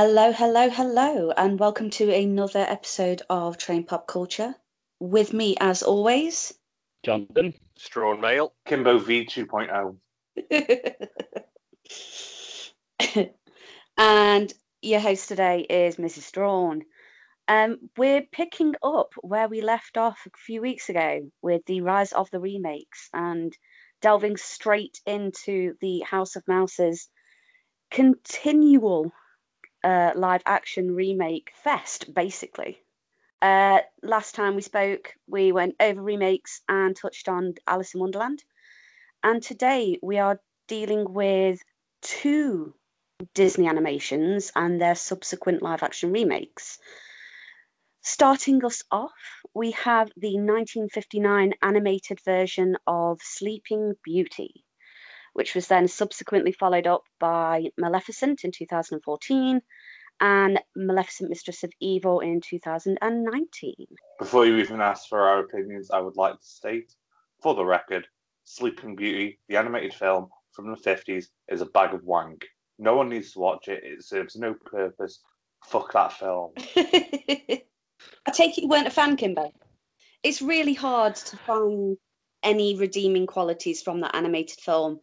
Hello, hello, hello, and welcome to another episode of Train Pop Culture. With me, as always, Jonathan. Strawn Mail. Kimbo V 2.0. and your host today is Mrs. Strawn. Um, we're picking up where we left off a few weeks ago with the rise of the remakes and delving straight into the House of Mouse's continual uh, live action remake fest, basically. Uh, last time we spoke, we went over remakes and touched on Alice in Wonderland. And today we are dealing with two Disney animations and their subsequent live action remakes. Starting us off, we have the 1959 animated version of Sleeping Beauty, which was then subsequently followed up by Maleficent in 2014 and Maleficent Mistress of Evil in 2019. Before you even ask for our opinions, I would like to state, for the record, Sleeping Beauty, the animated film from the 50s, is a bag of wank. No one needs to watch it. It serves no purpose. Fuck that film. I take it you weren't a fan, Kimbo. It's really hard to find any redeeming qualities from that animated film.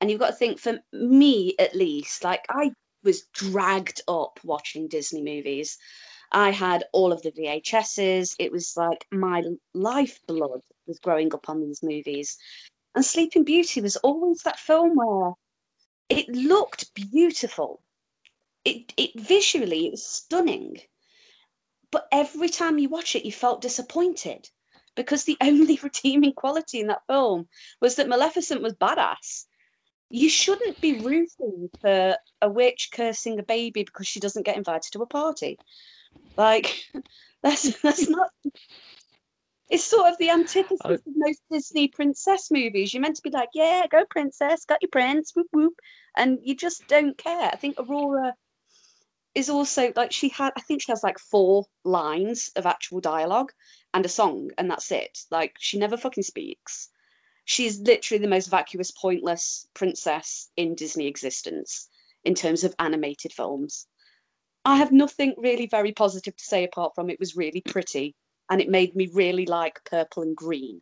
And you've got to think, for me at least, like I was dragged up watching Disney movies. I had all of the VHSs. It was like my lifeblood was growing up on these movies. And Sleeping Beauty was always that film where it looked beautiful. It, it visually, it was stunning. But every time you watch it, you felt disappointed because the only redeeming quality in that film was that Maleficent was badass. You shouldn't be rooting for a witch cursing a baby because she doesn't get invited to a party. Like that's that's not. It's sort of the antithesis of most Disney princess movies. You're meant to be like, yeah, go princess, got your prince, whoop whoop, and you just don't care. I think Aurora is also like she had. I think she has like four lines of actual dialogue and a song, and that's it. Like she never fucking speaks. She's literally the most vacuous, pointless princess in Disney existence in terms of animated films. I have nothing really very positive to say apart from it was really pretty and it made me really like purple and green.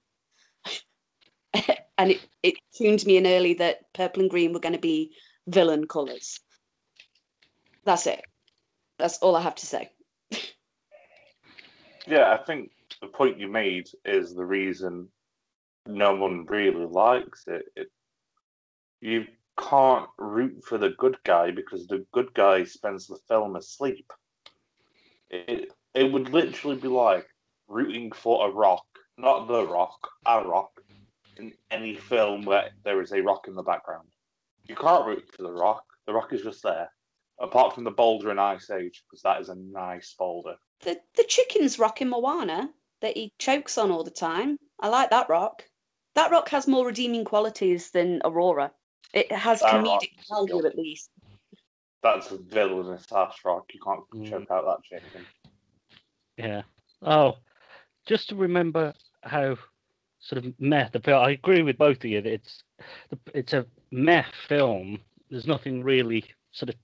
and it, it tuned me in early that purple and green were going to be villain colours. That's it. That's all I have to say. yeah, I think the point you made is the reason no one really likes it. it. You can't root for the good guy because the good guy spends the film asleep. It it would literally be like rooting for a rock, not the rock, a rock, in any film where there is a rock in the background. You can't root for the rock. The rock is just there. Apart from the boulder in Ice Age, because that is a nice boulder. The the chicken's rock in Moana that he chokes on all the time. I like that rock. That rock has more redeeming qualities than Aurora. It has that comedic value at least. That's a villainous ass rock. You can't mm. choke out that chicken. Yeah. Oh, just to remember how sort of meh the film. I agree with both of you. That it's it's a meh film. There's nothing really sort of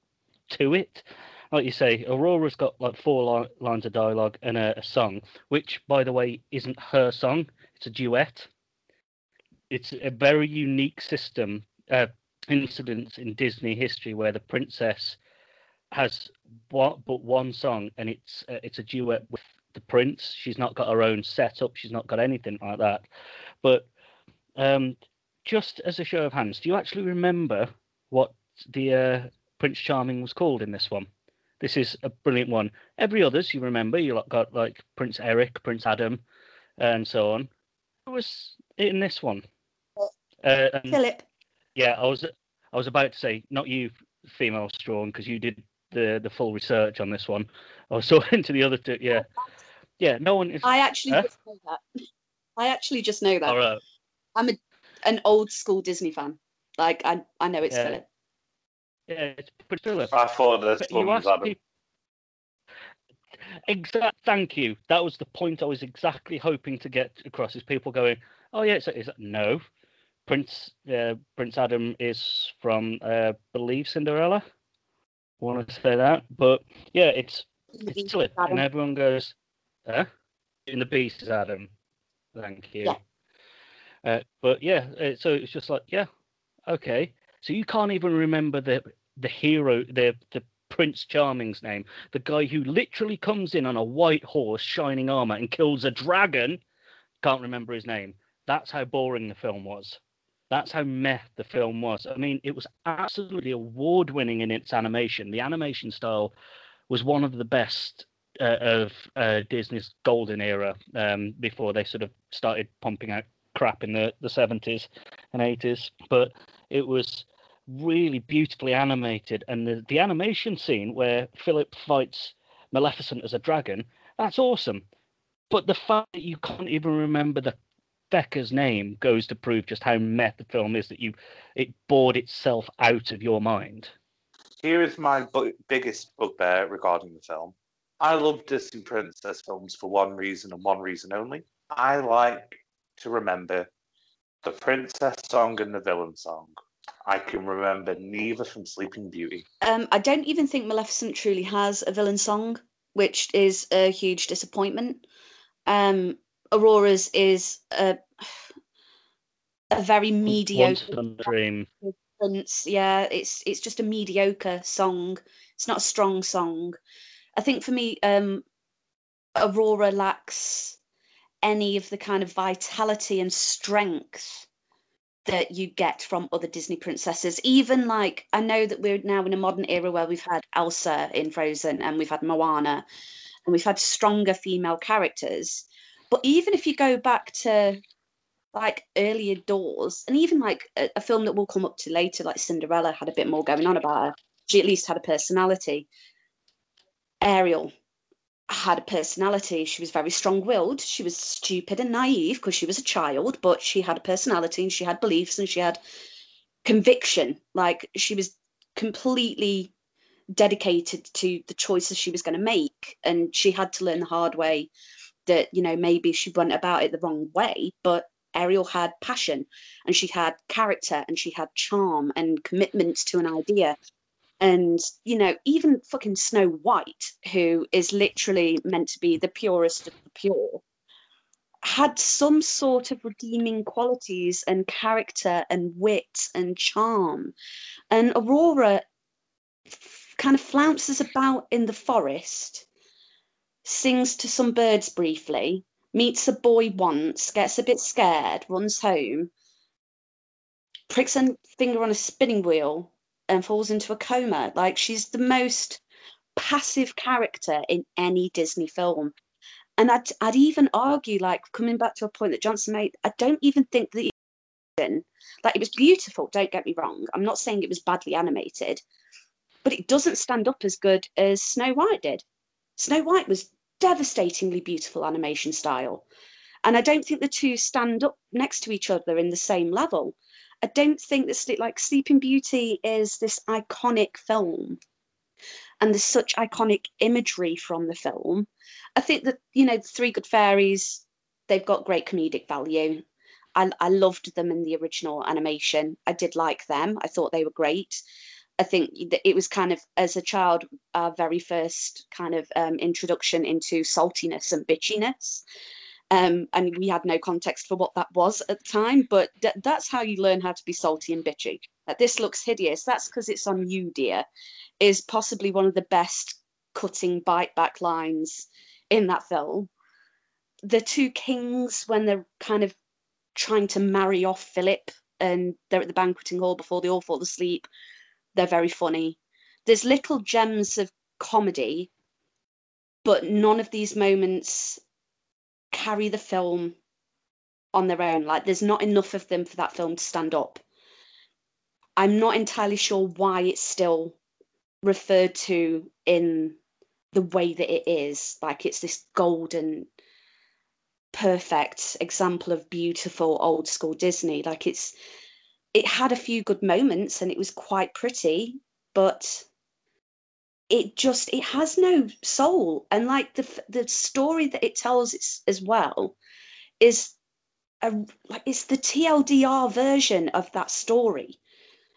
to it. Like you say, Aurora's got like four li- lines of dialogue and a, a song, which, by the way, isn't her song. It's a duet. It's a very unique system, uh, incidents in Disney history where the princess has one, but one song, and it's uh, it's a duet with the prince. She's not got her own setup. She's not got anything like that. But um, just as a show of hands, do you actually remember what the uh, Prince Charming was called in this one? This is a brilliant one. Every others you remember, you got like Prince Eric, Prince Adam, and so on. Who was in this one? Uh, Philip. Yeah, I was I was about to say not you, female strong, because you did the the full research on this one. I was talking to the other two. Yeah, yeah. No one is. I actually huh? just know that. I actually just know that. All right. I'm a, an old school Disney fan. Like I I know it's yeah. Philip. Yeah, it's Prince Philip. I thought this one was Adam. People, Exact. Thank you. That was the point I was exactly hoping to get across. Is people going, "Oh yeah, it's, it's no." Prince uh, Prince Adam is from uh, believe Cinderella. want to say that. But yeah, it's The it's Beast slip, and everyone goes, "Huh?" In the beast is Adam. Thank you. Yeah. Uh, but yeah, uh, so it's just like, yeah, okay. So you can't even remember the the hero, the the Prince Charming's name, the guy who literally comes in on a white horse, shining armor, and kills a dragon. Can't remember his name. That's how boring the film was. That's how meh the film was. I mean, it was absolutely award winning in its animation. The animation style was one of the best uh, of uh, Disney's golden era um, before they sort of started pumping out crap in the, the 70s and 80s. But it was really beautifully animated. And the, the animation scene where Philip fights Maleficent as a dragon, that's awesome. But the fact that you can't even remember the Becca's name goes to prove just how meh the film is that you it bored itself out of your mind. Here is my bu- biggest bugbear regarding the film. I love Disney princess films for one reason and one reason only. I like to remember the princess song and the villain song. I can remember neither from Sleeping Beauty. Um, I don't even think Maleficent truly has a villain song, which is a huge disappointment. Um, Aurora's is a a very Once mediocre a dream. Yeah, it's it's just a mediocre song. It's not a strong song. I think for me, um, Aurora lacks any of the kind of vitality and strength that you get from other Disney princesses. Even like I know that we're now in a modern era where we've had Elsa in Frozen and we've had Moana and we've had stronger female characters. But even if you go back to like earlier doors, and even like a, a film that we'll come up to later, like Cinderella, had a bit more going on about her. She at least had a personality. Ariel had a personality. She was very strong willed. She was stupid and naive because she was a child, but she had a personality and she had beliefs and she had conviction. Like she was completely dedicated to the choices she was going to make. And she had to learn the hard way that, you know, maybe she went about it the wrong way, but Ariel had passion and she had character and she had charm and commitment to an idea. And, you know, even fucking Snow White, who is literally meant to be the purest of the pure, had some sort of redeeming qualities and character and wit and charm. And Aurora f- kind of flounces about in the forest, sings to some birds briefly, meets a boy once, gets a bit scared, runs home, pricks a finger on a spinning wheel, and falls into a coma. Like she's the most passive character in any Disney film. And I'd, I'd even argue, like coming back to a point that Johnson made, I don't even think that like it was beautiful. Don't get me wrong. I'm not saying it was badly animated, but it doesn't stand up as good as Snow White did. Snow White was devastatingly beautiful animation style, and I don't think the two stand up next to each other in the same level. I don't think that Sleep- like Sleeping Beauty is this iconic film and there's such iconic imagery from the film. I think that, you know, Three Good Fairies, they've got great comedic value. I, I loved them in the original animation. I did like them. I thought they were great. I think that it was kind of, as a child, our very first kind of um, introduction into saltiness and bitchiness. Um, and we had no context for what that was at the time, but th- that's how you learn how to be salty and bitchy. Like, this looks hideous. That's because it's on you, dear. Is possibly one of the best cutting bite back lines in that film. The two kings, when they're kind of trying to marry off Philip and they're at the banqueting hall before they all fall asleep, they're very funny. There's little gems of comedy, but none of these moments carry the film on their own. Like there's not enough of them for that film to stand up. I'm not entirely sure why it's still referred to in the way that it is. Like it's this golden, perfect example of beautiful old school Disney. Like it's it had a few good moments and it was quite pretty, but it just it has no soul and like the the story that it tells as well is a like it's the TLDR version of that story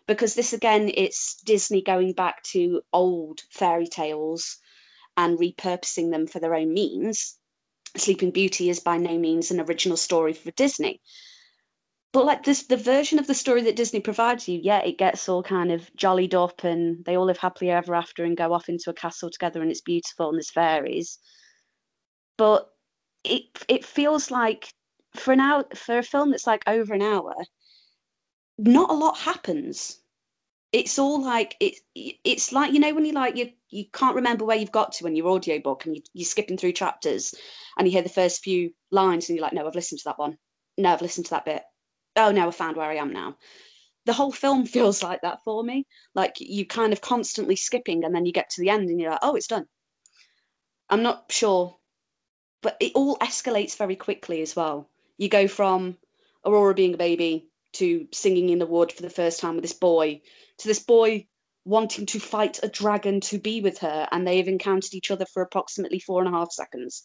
because this again, it's Disney going back to old fairy tales and repurposing them for their own means. Sleeping Beauty is by no means an original story for Disney. But like this, the version of the story that Disney provides you, yeah, it gets all kind of jollied up and they all live happily ever after and go off into a castle together and it's beautiful and there's fairies. But it it feels like for an hour for a film that's like over an hour, not a lot happens. It's all like it's it's like you know when you like you you can't remember where you've got to in your audiobook and you, you're skipping through chapters and you hear the first few lines and you're like, no, I've listened to that one. No, I've listened to that bit. Oh no, I found where I am now. The whole film feels like that for me. Like you kind of constantly skipping and then you get to the end and you're like, oh, it's done. I'm not sure but it all escalates very quickly as well. You go from Aurora being a baby to singing in the wood for the first time with this boy to this boy wanting to fight a dragon to be with her, and they have encountered each other for approximately four and a half seconds.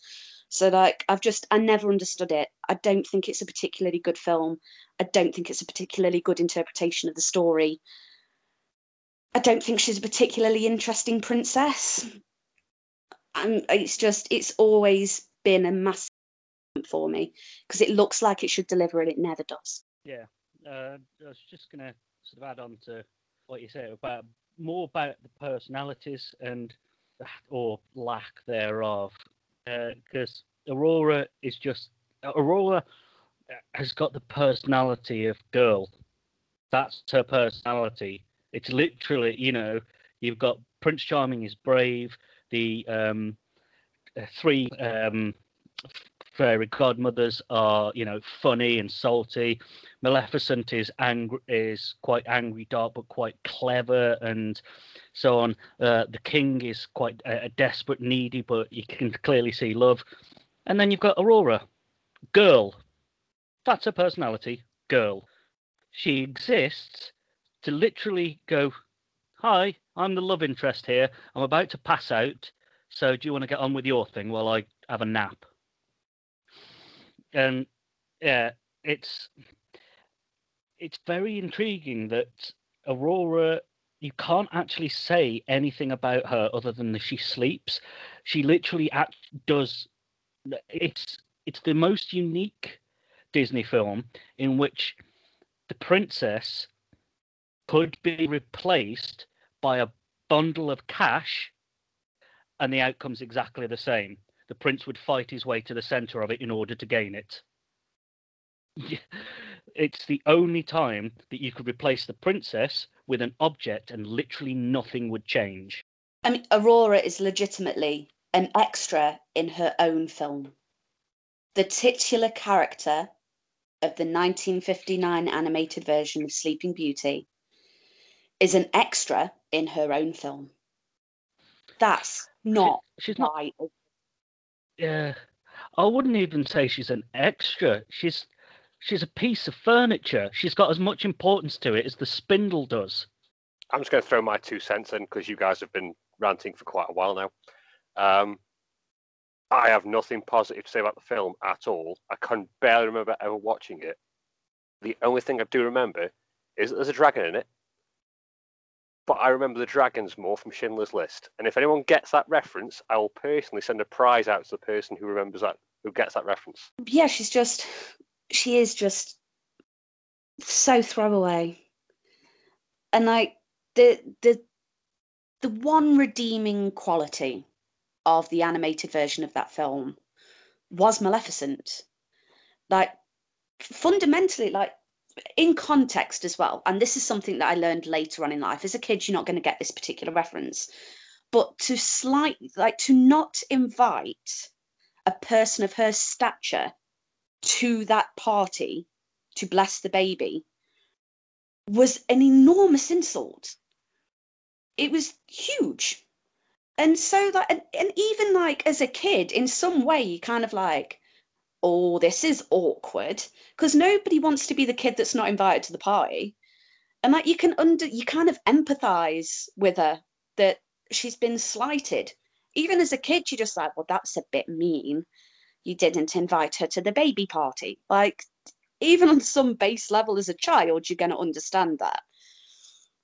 So, like, I've just, I never understood it. I don't think it's a particularly good film. I don't think it's a particularly good interpretation of the story. I don't think she's a particularly interesting princess. And it's just, it's always been a massive for me because it looks like it should deliver and it never does. Yeah, uh, I was just going to sort of add on to what you said about more about the personalities and or lack thereof, because uh, Aurora is just Aurora has got the personality of girl. That's her personality. It's literally, you know, you've got Prince Charming is brave. The um, uh, three um, fairy godmothers are, you know, funny and salty. Maleficent is angry, is quite angry, dark, but quite clever, and so on. Uh, the king is quite uh, desperate, needy, but you can clearly see love. And then you've got Aurora, girl. That's her personality, girl. She exists to literally go, "Hi, I'm the love interest here. I'm about to pass out. So do you want to get on with your thing while I have a nap? And yeah, it's it's very intriguing that Aurora you can't actually say anything about her other than that she sleeps. She literally act, does. It's it's the most unique Disney film in which the princess could be replaced by a bundle of cash and the outcome's exactly the same. The prince would fight his way to the center of it in order to gain it. it's the only time that you could replace the princess with an object and literally nothing would change. I mean, Aurora is legitimately an extra in her own film. The titular character of the 1959 animated version of Sleeping Beauty is an extra in her own film. That's not she, she's right. not. Yeah, I wouldn't even say she's an extra. She's she's a piece of furniture. She's got as much importance to it as the spindle does. I'm just going to throw my two cents in because you guys have been ranting for quite a while now. Um, I have nothing positive to say about the film at all. I can barely remember ever watching it. The only thing I do remember is that there's a dragon in it, but I remember the dragons more from Schindler's List. And if anyone gets that reference, I will personally send a prize out to the person who remembers that, who gets that reference. Yeah, she's just, she is just so throwaway. And like the the the one redeeming quality of the animated version of that film was Maleficent. Like fundamentally, like in context as well, and this is something that I learned later on in life. As a kid, you're not going to get this particular reference, but to slight like to not invite a person of her stature to that party to bless the baby was an enormous insult. It was huge. And so like, and, and even like as a kid, in some way, you kind of like, oh, this is awkward because nobody wants to be the kid that's not invited to the party. And like you can under you kind of empathize with her that she's been slighted. Even as a kid, you're just like, well, that's a bit mean. You didn't invite her to the baby party. Like, even on some base level as a child, you're going to understand that.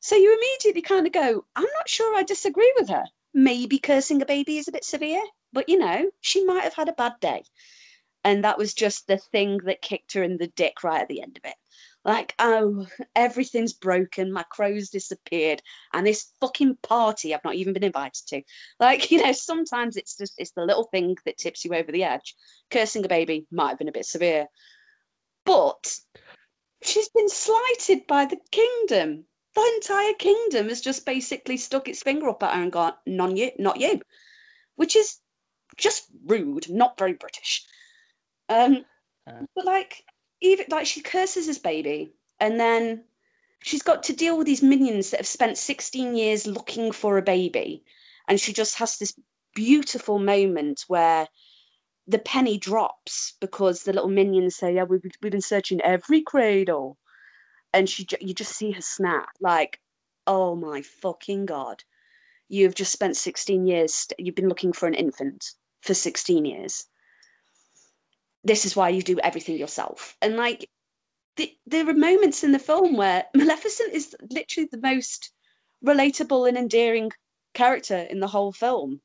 So you immediately kind of go, I'm not sure I disagree with her. Maybe cursing a baby is a bit severe, but you know, she might have had a bad day. And that was just the thing that kicked her in the dick right at the end of it. Like, oh, everything's broken, my crow's disappeared, and this fucking party I've not even been invited to. Like, you know, sometimes it's just it's the little thing that tips you over the edge. Cursing a baby might have been a bit severe. But she's been slighted by the kingdom. The entire kingdom has just basically stuck its finger up at her and gone, "Non you, not you," which is just rude, not very British. Um, Uh. but like, even like she curses his baby, and then she's got to deal with these minions that have spent 16 years looking for a baby, and she just has this beautiful moment where the penny drops because the little minions say, "Yeah, we've, we've been searching every cradle," and she you just see her snap like, "Oh my fucking god, you've just spent 16 years. You've been looking for an infant for 16 years. This is why you do everything yourself." And like, the, there are moments in the film where Maleficent is literally the most relatable and endearing character in the whole film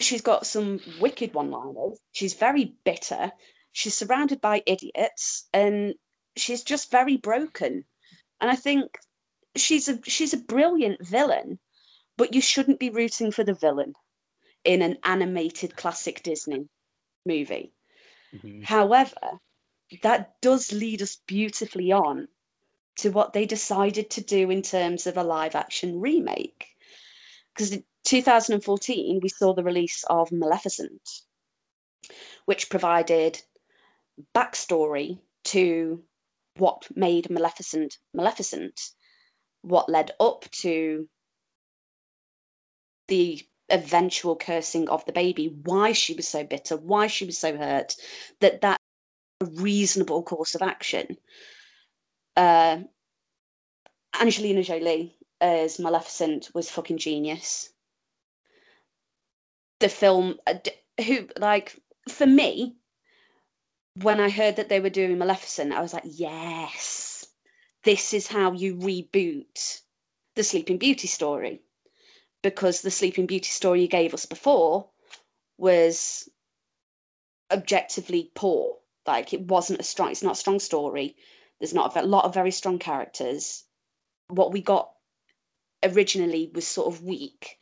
she's got some wicked one liners. She's very bitter. She's surrounded by idiots and she's just very broken. And I think she's a she's a brilliant villain, but you shouldn't be rooting for the villain in an animated classic Disney movie. Mhm. However, that does lead us beautifully on to what they decided to do in terms of a live action remake. Because in 2014, we saw the release of Maleficent, which provided backstory to what made Maleficent Maleficent, what led up to the eventual cursing of the baby, why she was so bitter, why she was so hurt, that that a reasonable course of action. Uh, Angelina Jolie as Maleficent was fucking genius. The film, uh, who like for me, when I heard that they were doing Maleficent, I was like, yes, this is how you reboot the Sleeping Beauty story, because the Sleeping Beauty story you gave us before was objectively poor. Like it wasn't a strong. It's not a strong story. There's not a lot of very strong characters. What we got originally was sort of weak.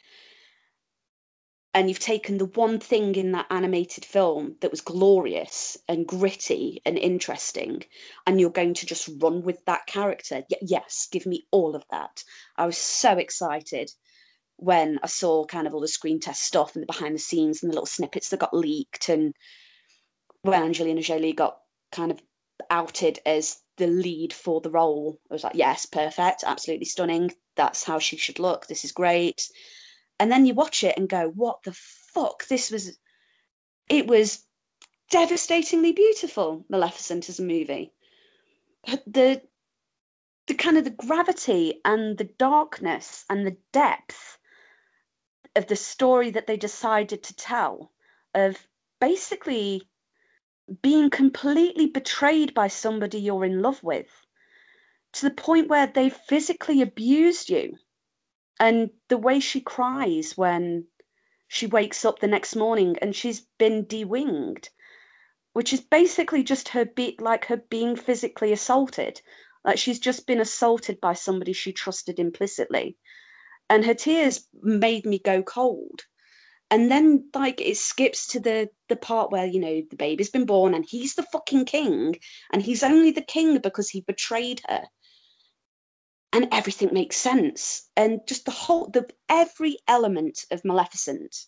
And you've taken the one thing in that animated film that was glorious and gritty and interesting, and you're going to just run with that character. Y- yes, give me all of that. I was so excited when I saw kind of all the screen test stuff and the behind the scenes and the little snippets that got leaked, and when Angelina Jolie got kind of outed as the lead for the role, I was like, yes, perfect, absolutely stunning. That's how she should look. This is great. And then you watch it and go, what the fuck? This was, it was devastatingly beautiful, Maleficent as a movie. The, the kind of the gravity and the darkness and the depth of the story that they decided to tell of basically being completely betrayed by somebody you're in love with to the point where they physically abused you. And the way she cries when she wakes up the next morning and she's been de-winged, which is basically just her be like her being physically assaulted. Like she's just been assaulted by somebody she trusted implicitly. And her tears made me go cold. And then like it skips to the the part where you know the baby's been born and he's the fucking king and he's only the king because he betrayed her. And everything makes sense. And just the whole the every element of maleficent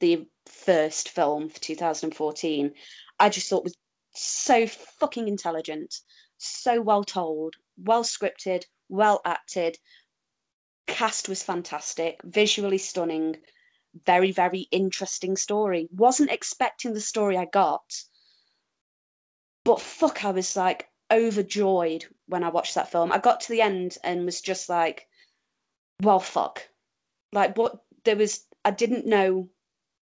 the first film for 2014 i just thought was so fucking intelligent so well told well scripted well acted cast was fantastic visually stunning very very interesting story. Wasn't expecting the story i got but fuck i was like overjoyed when i watched that film. I got to the end and was just like well fuck. Like what there was i didn't know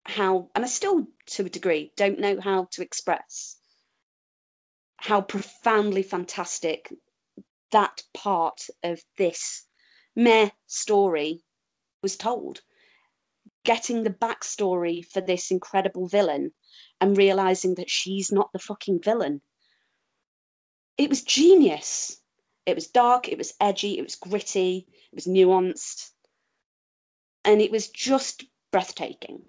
how and i still to a degree don't know how to express how profoundly fantastic that part of this meh story was told. Getting the backstory for this incredible villain and realizing that she's not the fucking villain. It was genius. It was dark, it was edgy, it was gritty, it was nuanced, and it was just breathtaking.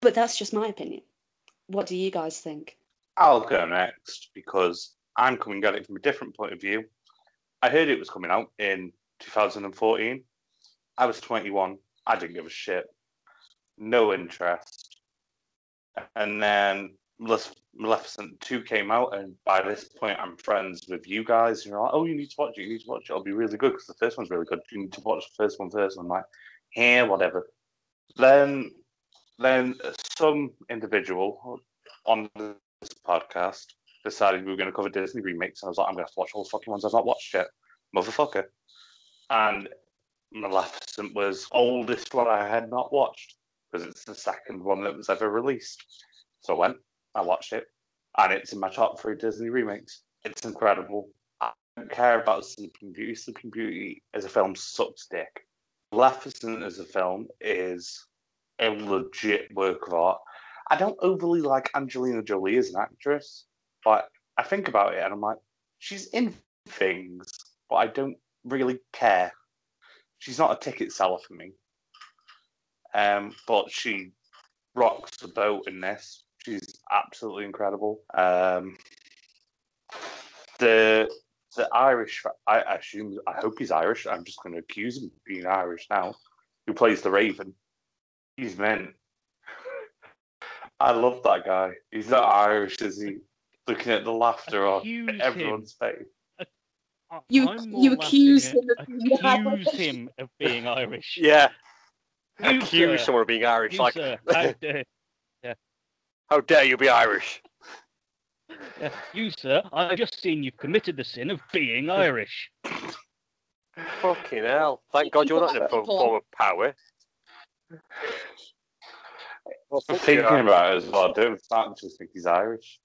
But that's just my opinion. What do you guys think? I'll go next because I'm coming at it from a different point of view. I heard it was coming out in 2014. I was 21. I didn't give a shit. No interest. And then Maleficent 2 came out, and by this point, I'm friends with you guys. You're like, oh, you need to watch it. You need to watch it. It'll be really good because the first one's really good. You need to watch the first one first. I'm like, yeah, whatever. Then, then some individual on this podcast decided we were going to cover Disney remakes. And I was like, I'm going to have to watch all the fucking ones I've not watched yet. Motherfucker. And Maleficent was oldest one I had not watched because it's the second one that was ever released. So I went, I watched it, and it's in my top three Disney remakes. It's incredible. I don't care about Sleeping Beauty. Sleeping Beauty as a film sucks dick. Maleficent as a film is a legit work of art. I don't overly like Angelina Jolie as an actress, but I think about it and I'm like, she's in things, but I don't really care. She's not a ticket seller for me. Um, but she rocks the boat in this. She's absolutely incredible. Um, the the Irish, I assume, I hope he's Irish. I'm just going to accuse him of being Irish now. Who plays the Raven? He's meant. I love that guy. He's not Irish, is he? Looking at the laughter Accuse on everyone's face. I- You- you accuse him of being accuse Irish. him of being Irish. Yeah. You, Accuse sir. someone of being Irish. You, like, sir, how dare, yeah. how dare you be Irish? yeah, you, sir, I've just seen you've committed the sin of being Irish. Fucking hell. Thank God you're not in a form form of power. Well, I'm thinking about it as well. I don't start to think he's Irish.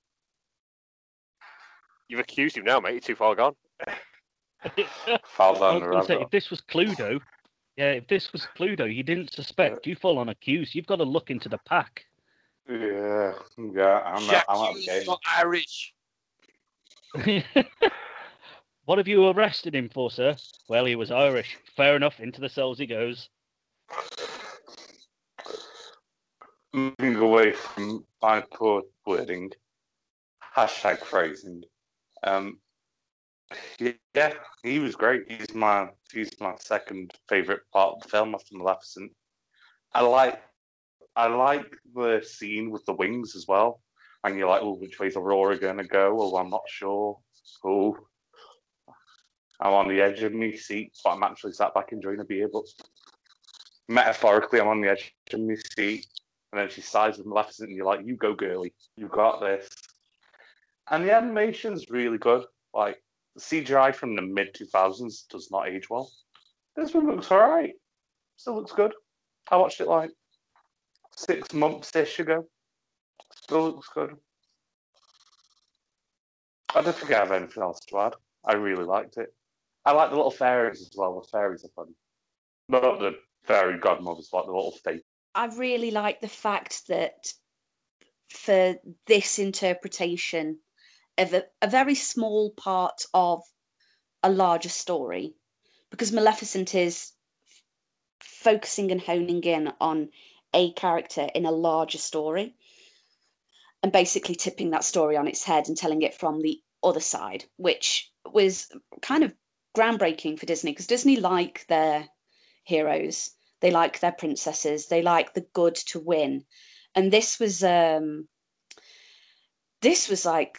You've accused him now, mate. You're too far gone. Fall I down the say, if this was Cluedo, yeah, if this was Cluedo, you didn't suspect, you fall on accused. You've got to look into the pack. Yeah, yeah, I'm not, I'm not game. not Irish. what have you arrested him for, sir? Well, he was Irish. Fair enough. Into the cells he goes. Moving away from my poor wording, hashtag phrasing. Um, yeah, he was great. He's my he's my second favorite part of the film after Maleficent. I like I like the scene with the wings as well. And you're like, oh, which way's Aurora gonna go? Oh, I'm not sure. Oh, I'm on the edge of my seat, but I'm actually sat back enjoying a beer. But metaphorically, I'm on the edge of my seat. And then she sighs with Maleficent, and you're like, you go, girly. You got this. And the animation's really good. Like, the CGI from the mid 2000s does not age well. This one looks alright. Still looks good. I watched it like six months ish ago. Still looks good. I don't think I have anything else to add. I really liked it. I like the little fairies as well. The fairies are fun. Not the fairy godmothers, like the little fake. I really like the fact that for this interpretation a, a very small part of a larger story, because Maleficent is f- focusing and honing in on a character in a larger story and basically tipping that story on its head and telling it from the other side, which was kind of groundbreaking for Disney because Disney like their heroes. They like their princesses. They like the good to win. And this was um this was like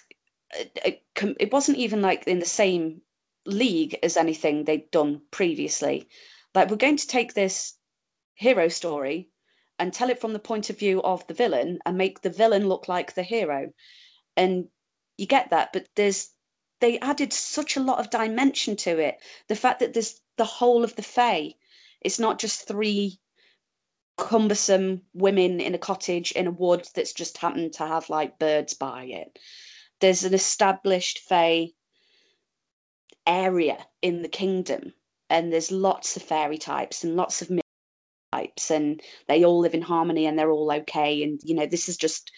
Uh, uh, a- a it wasn't even like in the same league as anything they'd done previously. Like we're going to take this hero story and tell it from the point of view of the villain and make the villain look like the hero. And you get that but there's they added such a lot of dimension to it. The fact that there's the whole of the fae. It's not just three cumbersome women in a cottage in a wood that's just happened to have like birds by it. There's an established fae area in the kingdom, and there's lots of fairy types and lots of types, and they all live in harmony and they're all okay. And you know, this is just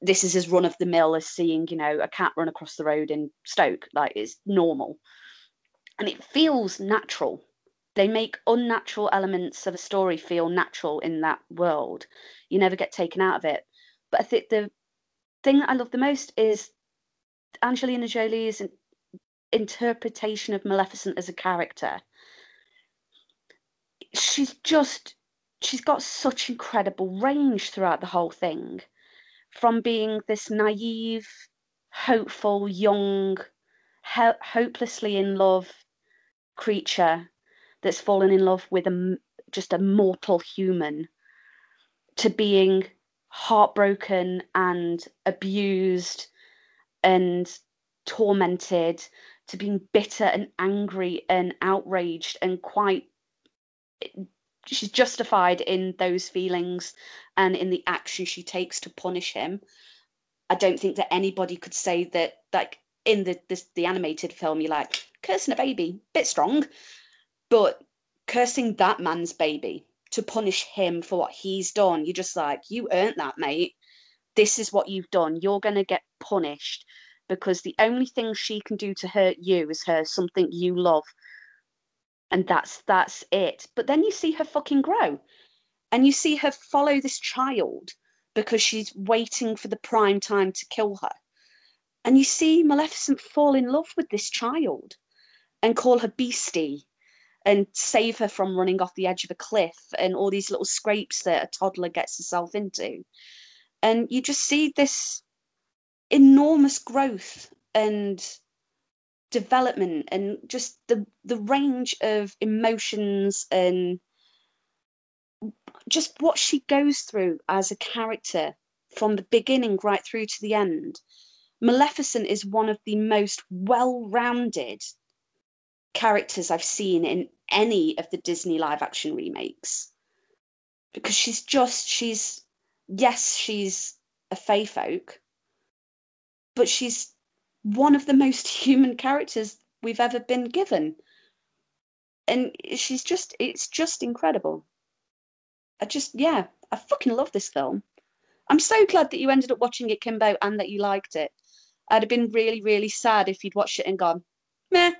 this is as run of the mill as seeing you know a cat run across the road in Stoke. Like it's normal, and it feels natural. They make unnatural elements of a story feel natural in that world. You never get taken out of it. But I think the thing that I love the most is Angelina Jolie's interpretation of Maleficent as a character. She's just, she's got such incredible range throughout the whole thing. From being this naive, hopeful, young, ho- hopelessly in love creature that's fallen in love with a, just a mortal human to being heartbroken and abused and tormented to being bitter and angry and outraged and quite she's justified in those feelings and in the action she takes to punish him. I don't think that anybody could say that like in the this, the animated film you're like cursing a baby bit strong. But cursing that man's baby to punish him for what he's done you're just like you earned that mate this is what you've done. You're going to get punished because the only thing she can do to hurt you is her something you love. And that's that's it. But then you see her fucking grow. And you see her follow this child because she's waiting for the prime time to kill her. And you see maleficent fall in love with this child and call her beastie and save her from running off the edge of a cliff and all these little scrapes that a toddler gets herself into and you just see this enormous growth and development and just the the range of emotions and just what she goes through as a character from the beginning right through to the end. Maleficent is one of the most well-rounded characters i've seen in any of the disney live action remakes because she's just she's yes she's a fey folk but she's one of the most human characters we've ever been given. And she's just, it's just incredible. I just, yeah, I fucking love this film. I'm so glad that you ended up watching it, Kimbo, and that you liked it. I'd have been really, really sad if you'd watched it and gone, meh.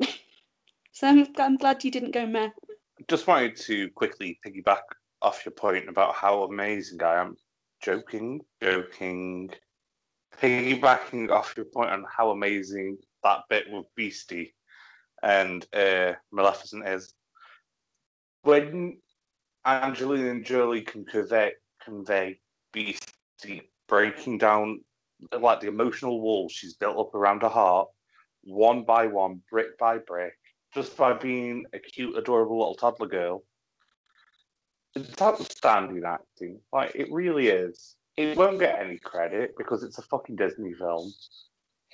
so I'm, I'm glad you didn't go meh. Just wanted to quickly piggyback off your point about how amazing I am. Joking, joking piggybacking off your point on how amazing that bit with Beastie and uh, Maleficent is, when Angelina Jolie can convey convey Beastie breaking down like the emotional walls she's built up around her heart, one by one, brick by brick, just by being a cute, adorable little toddler girl. It's outstanding acting. Like it really is it won't get any credit because it's a fucking Disney film,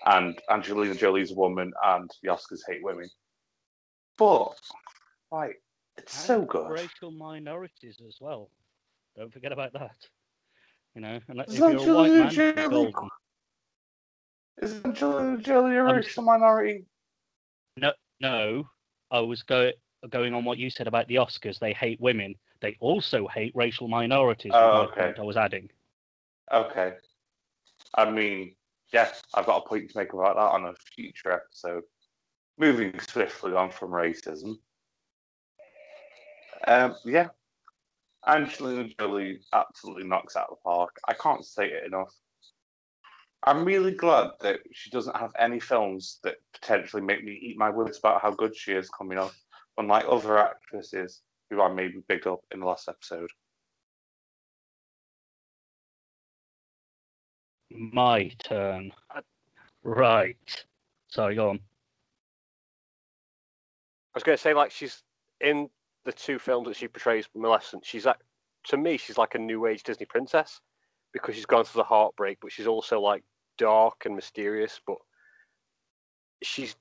and Angelina Jolie's a woman, and the Oscars hate women. But like, it's And so good. Racial minorities as well. Don't forget about that. You know, and if you're a white Angelina man, Jolie-. Is Angelina Jolie a racial minority? No, no. I was go- going on what you said about the Oscars. They hate women. They also hate racial minorities. Oh, okay. point I was adding. Okay. I mean, yes, I've got a point to make about that on a future episode. Moving swiftly on from racism. Um, yeah, Angelina Jolie absolutely knocks out of the park. I can't say it enough. I'm really glad that she doesn't have any films that potentially make me eat my words about how good she is coming up, unlike other actresses who I maybe picked up in the last episode. My turn. Right. Sorry, go on. I was going to say, like, she's in the two films that she portrays Maleficent. She's like, to me, she's like a new age Disney princess because she's gone through the heartbreak, but she's also like dark and mysterious. But she's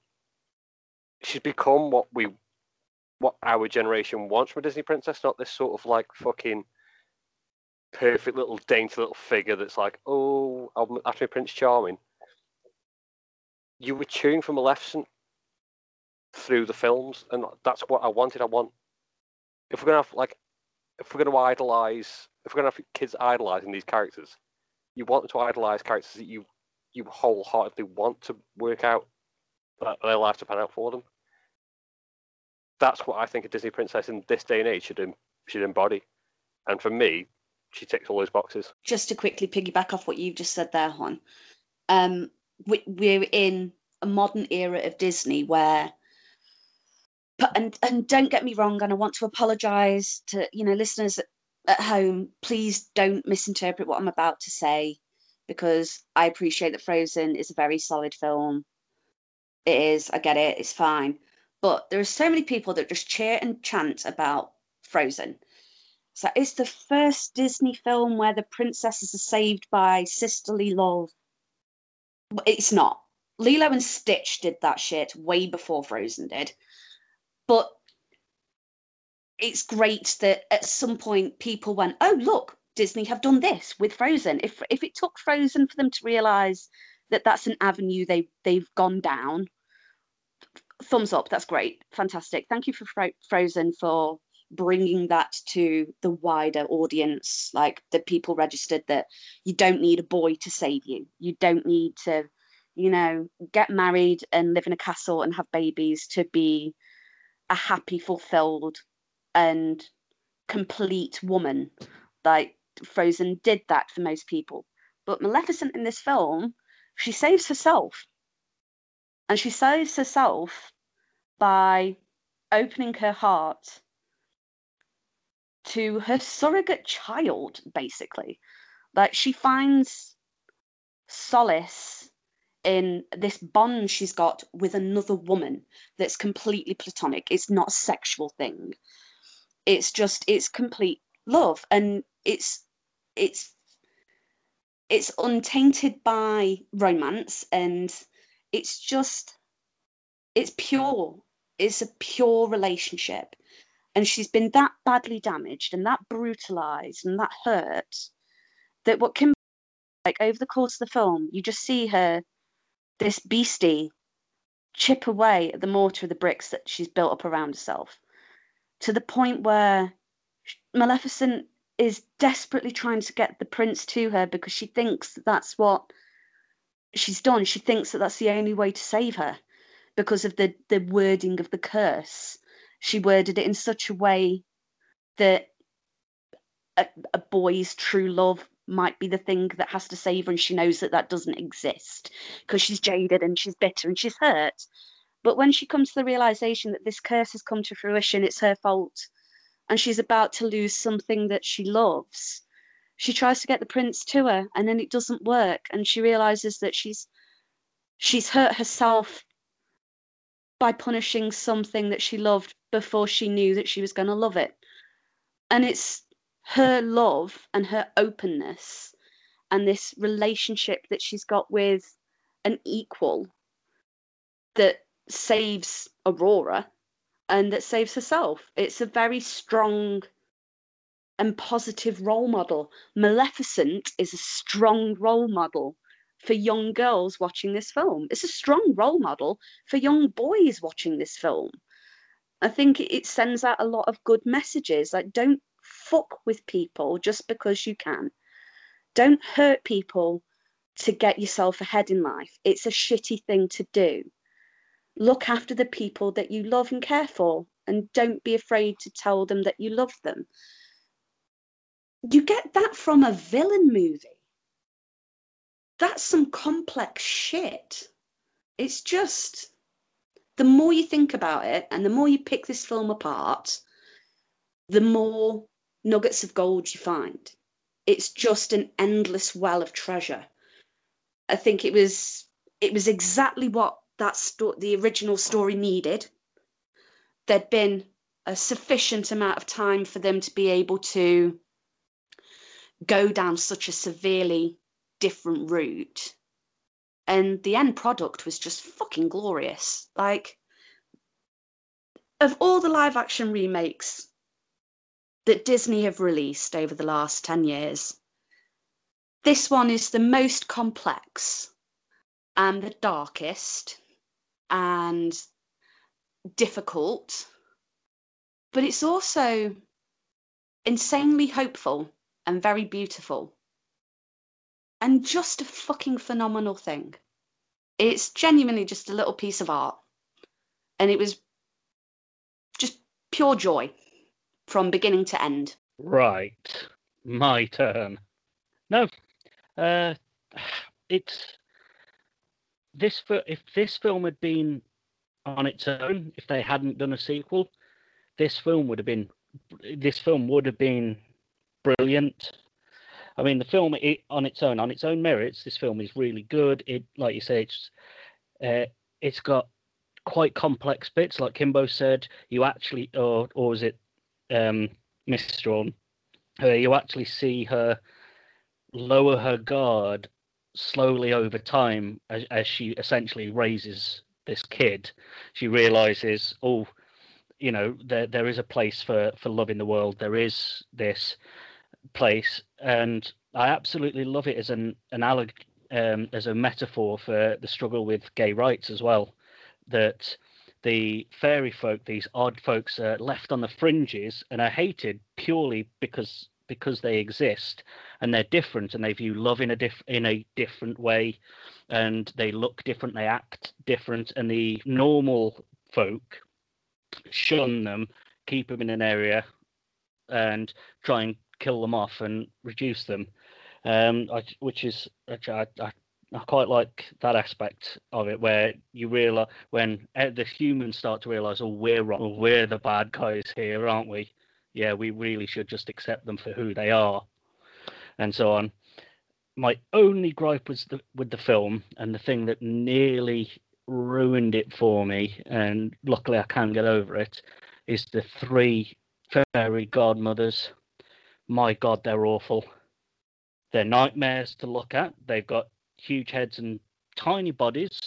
she's become what we, what our generation wants from a Disney princess, not this sort of like fucking perfect little dainty little figure that's like, oh, I'm after Prince Charming. You were cheering for Maleficent through the films, and that's what I wanted. I want if we're gonna have like if we're gonna idolize if we're gonna have kids idolizing these characters, you want them to idolize characters that you you wholeheartedly want to work out that their life to pan out for them. That's what I think a Disney princess in this day and age should should embody. And for me, she ticks all those boxes. Just to quickly piggyback off what you've just said there, Hon, um, we, we're in a modern era of Disney where but, and and don't get me wrong and i want to apologize to you know listeners at home please don't misinterpret what i'm about to say because i appreciate that frozen is a very solid film it is i get it it's fine but there are so many people that just cheer and chant about frozen. So it's the first disney film where the princesses are saved by sisterly love. It's not. Lilo and stitch did that shit way before frozen did. But it's great that at some point people went, oh, look, Disney have done this with Frozen. If, if it took Frozen for them to realize that that's an avenue they, they've gone down, thumbs up. That's great. Fantastic. Thank you for Fro- Frozen for bringing that to the wider audience like the people registered that you don't need a boy to save you you don't need to you know get married and live in a castle and have babies to be a happy, fulfilled, and complete woman. Like Frozen did that for most people. But Maleficent in this film, she saves herself. And she saves herself by opening her heart to her surrogate child, basically. Like she finds solace in this bond she's got with another woman that's completely platonic. It's not a sexual thing. It's just it's complete love and it's it's it's untainted by romance and it's just it's pure. It's a pure relationship. And she's been that badly damaged and that brutalized and that hurt that what can like over the course of the film you just see her this beastie chip away at the mortar of the bricks that she's built up around herself to the point where Maleficent is desperately trying to get the prince to her because she thinks that that's what she's done. She thinks that that's the only way to save her because of the, the wording of the curse. She worded it in such a way that a, a boy's true love might be the thing that has to save her and she knows that that doesn't exist because she's jaded and she's bitter and she's hurt but when she comes to the realization that this curse has come to fruition it's her fault and she's about to lose something that she loves she tries to get the prince to her and then it doesn't work and she realizes that she's she's hurt herself by punishing something that she loved before she knew that she was going to love it and it's her love and her openness and this relationship that she's got with an equal that saves Aurora and that saves herself. It's a very strong and positive role model. Maleficent is a strong role model for young girls watching this film. It's a strong role model for young boys watching this film. I think it sends out a lot of good messages. Like, don't fuck with people just because you can. Don't hurt people to get yourself ahead in life. It's a shitty thing to do. Look after the people that you love and care for, and don't be afraid to tell them that you love them. You get that from a villain movie. That's some complex shit. It's just the more you think about it and the more you pick this film apart, the more nuggets of gold you find. It's just an endless well of treasure. I think it was it was exactly what that sto- the original story needed. There'd been a sufficient amount of time for them to be able to go down such a severely different route. And the end product was just fucking glorious. Like, of all the live action remakes that Disney have released over the last 10 years. This one is the most complex and the darkest and difficult, but it's also insanely hopeful and very beautiful. And just a fucking phenomenal thing. It's genuinely just a little piece of art. And it was just pure joy from beginning to end. Right. My turn. No. Uh it's this if this film had been on its own, if they hadn't done a sequel, this film would have been this film would have been brilliant. I mean, the film it, on its own, on its own merits, this film is really good. It, like you say, it's uh, it's got quite complex bits, like Kimbo said. You actually, or or was it um, Miss Strawn? Uh, you actually see her lower her guard slowly over time as, as she essentially raises this kid. She realizes, oh, you know, there there is a place for for love in the world. There is this place, and I absolutely love it as an an alleg- um, as a metaphor for the struggle with gay rights as well. That the fairy folk, these odd folks, are left on the fringes and are hated purely because because they exist and they're different and they view love in a diff- in a different way and they look different they act different and the normal folk shun them keep them in an area and try and kill them off and reduce them um I, which is which I, I I quite like that aspect of it, where you realize when uh, the humans start to realize, oh, we're wrong, we're the bad guys here, aren't we? Yeah, we really should just accept them for who they are, and so on. My only gripe was the, with the film, and the thing that nearly ruined it for me, and luckily I can get over it, is the three fairy godmothers. My God, they're awful. They're nightmares to look at. They've got huge heads and tiny bodies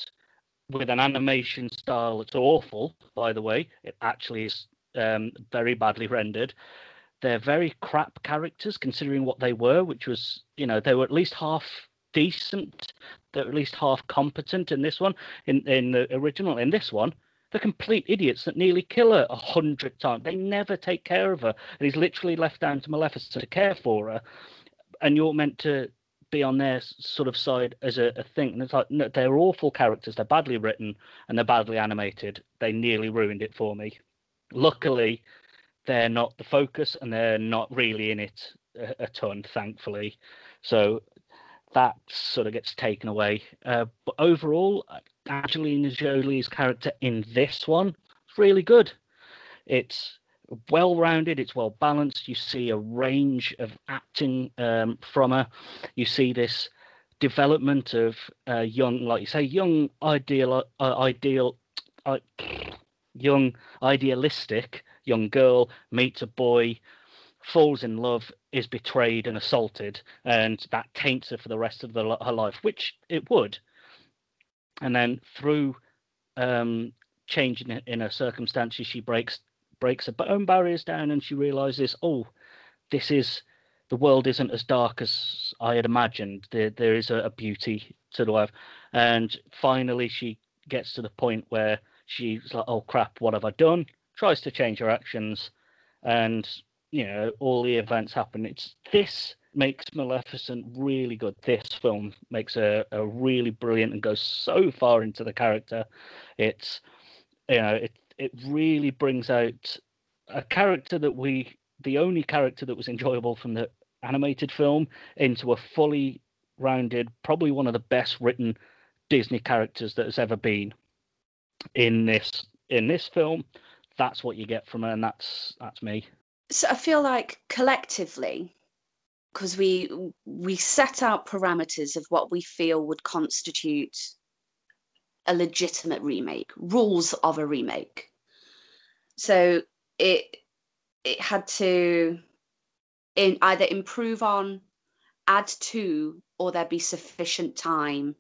with an animation style that's awful, by the way. It actually is um, very badly rendered. They're very crap characters considering what they were, which was, you know, they were at least half decent. They're at least half competent in this one. In in the original, in this one, they're complete idiots that nearly kill her a hundred times. They never take care of her, and he's literally left down to Maleficent to care for her. And you're meant to be on their sort of side as a, a thing. And it's like no, they're awful characters. They're badly written and they're badly animated. They nearly ruined it for me. Luckily, they're not the focus and they're not really in it a, a ton, thankfully. So that sort of gets taken away. Uh, but overall, Angelina Jolie's character in this one is really good. It's well rounded, it's well balanced. You see a range of acting um, from her. You see this development of uh, young, like you say, young ideal, uh, ideal, uh, young idealistic young girl meets a boy, falls in love, is betrayed and assaulted, and that taints her for the rest of the, her life, which it would. And then through um, changing in, in her circumstances, she breaks breaks her own barriers down, and she realizes, oh, this is the world isn't as dark as I had imagined. There there is a, a beauty to the life, and finally she gets to the point where she's like, oh crap, what have I done? Tries to change her actions, and you know all the events happen. It's this makes Maleficent really good. This film makes a, a really brilliant and goes so far into the character. It's you know it it really brings out a character that we the only character that was enjoyable from the animated film into a fully rounded, probably one of the best written Disney characters that has ever been in this in this film. That's what you get from her, and that's that's me. So I feel like collectively, because we we set out parameters of what we feel would constitute a legitimate remake, rules of a remake. So it it had to in either improve on, add to, or there be sufficient time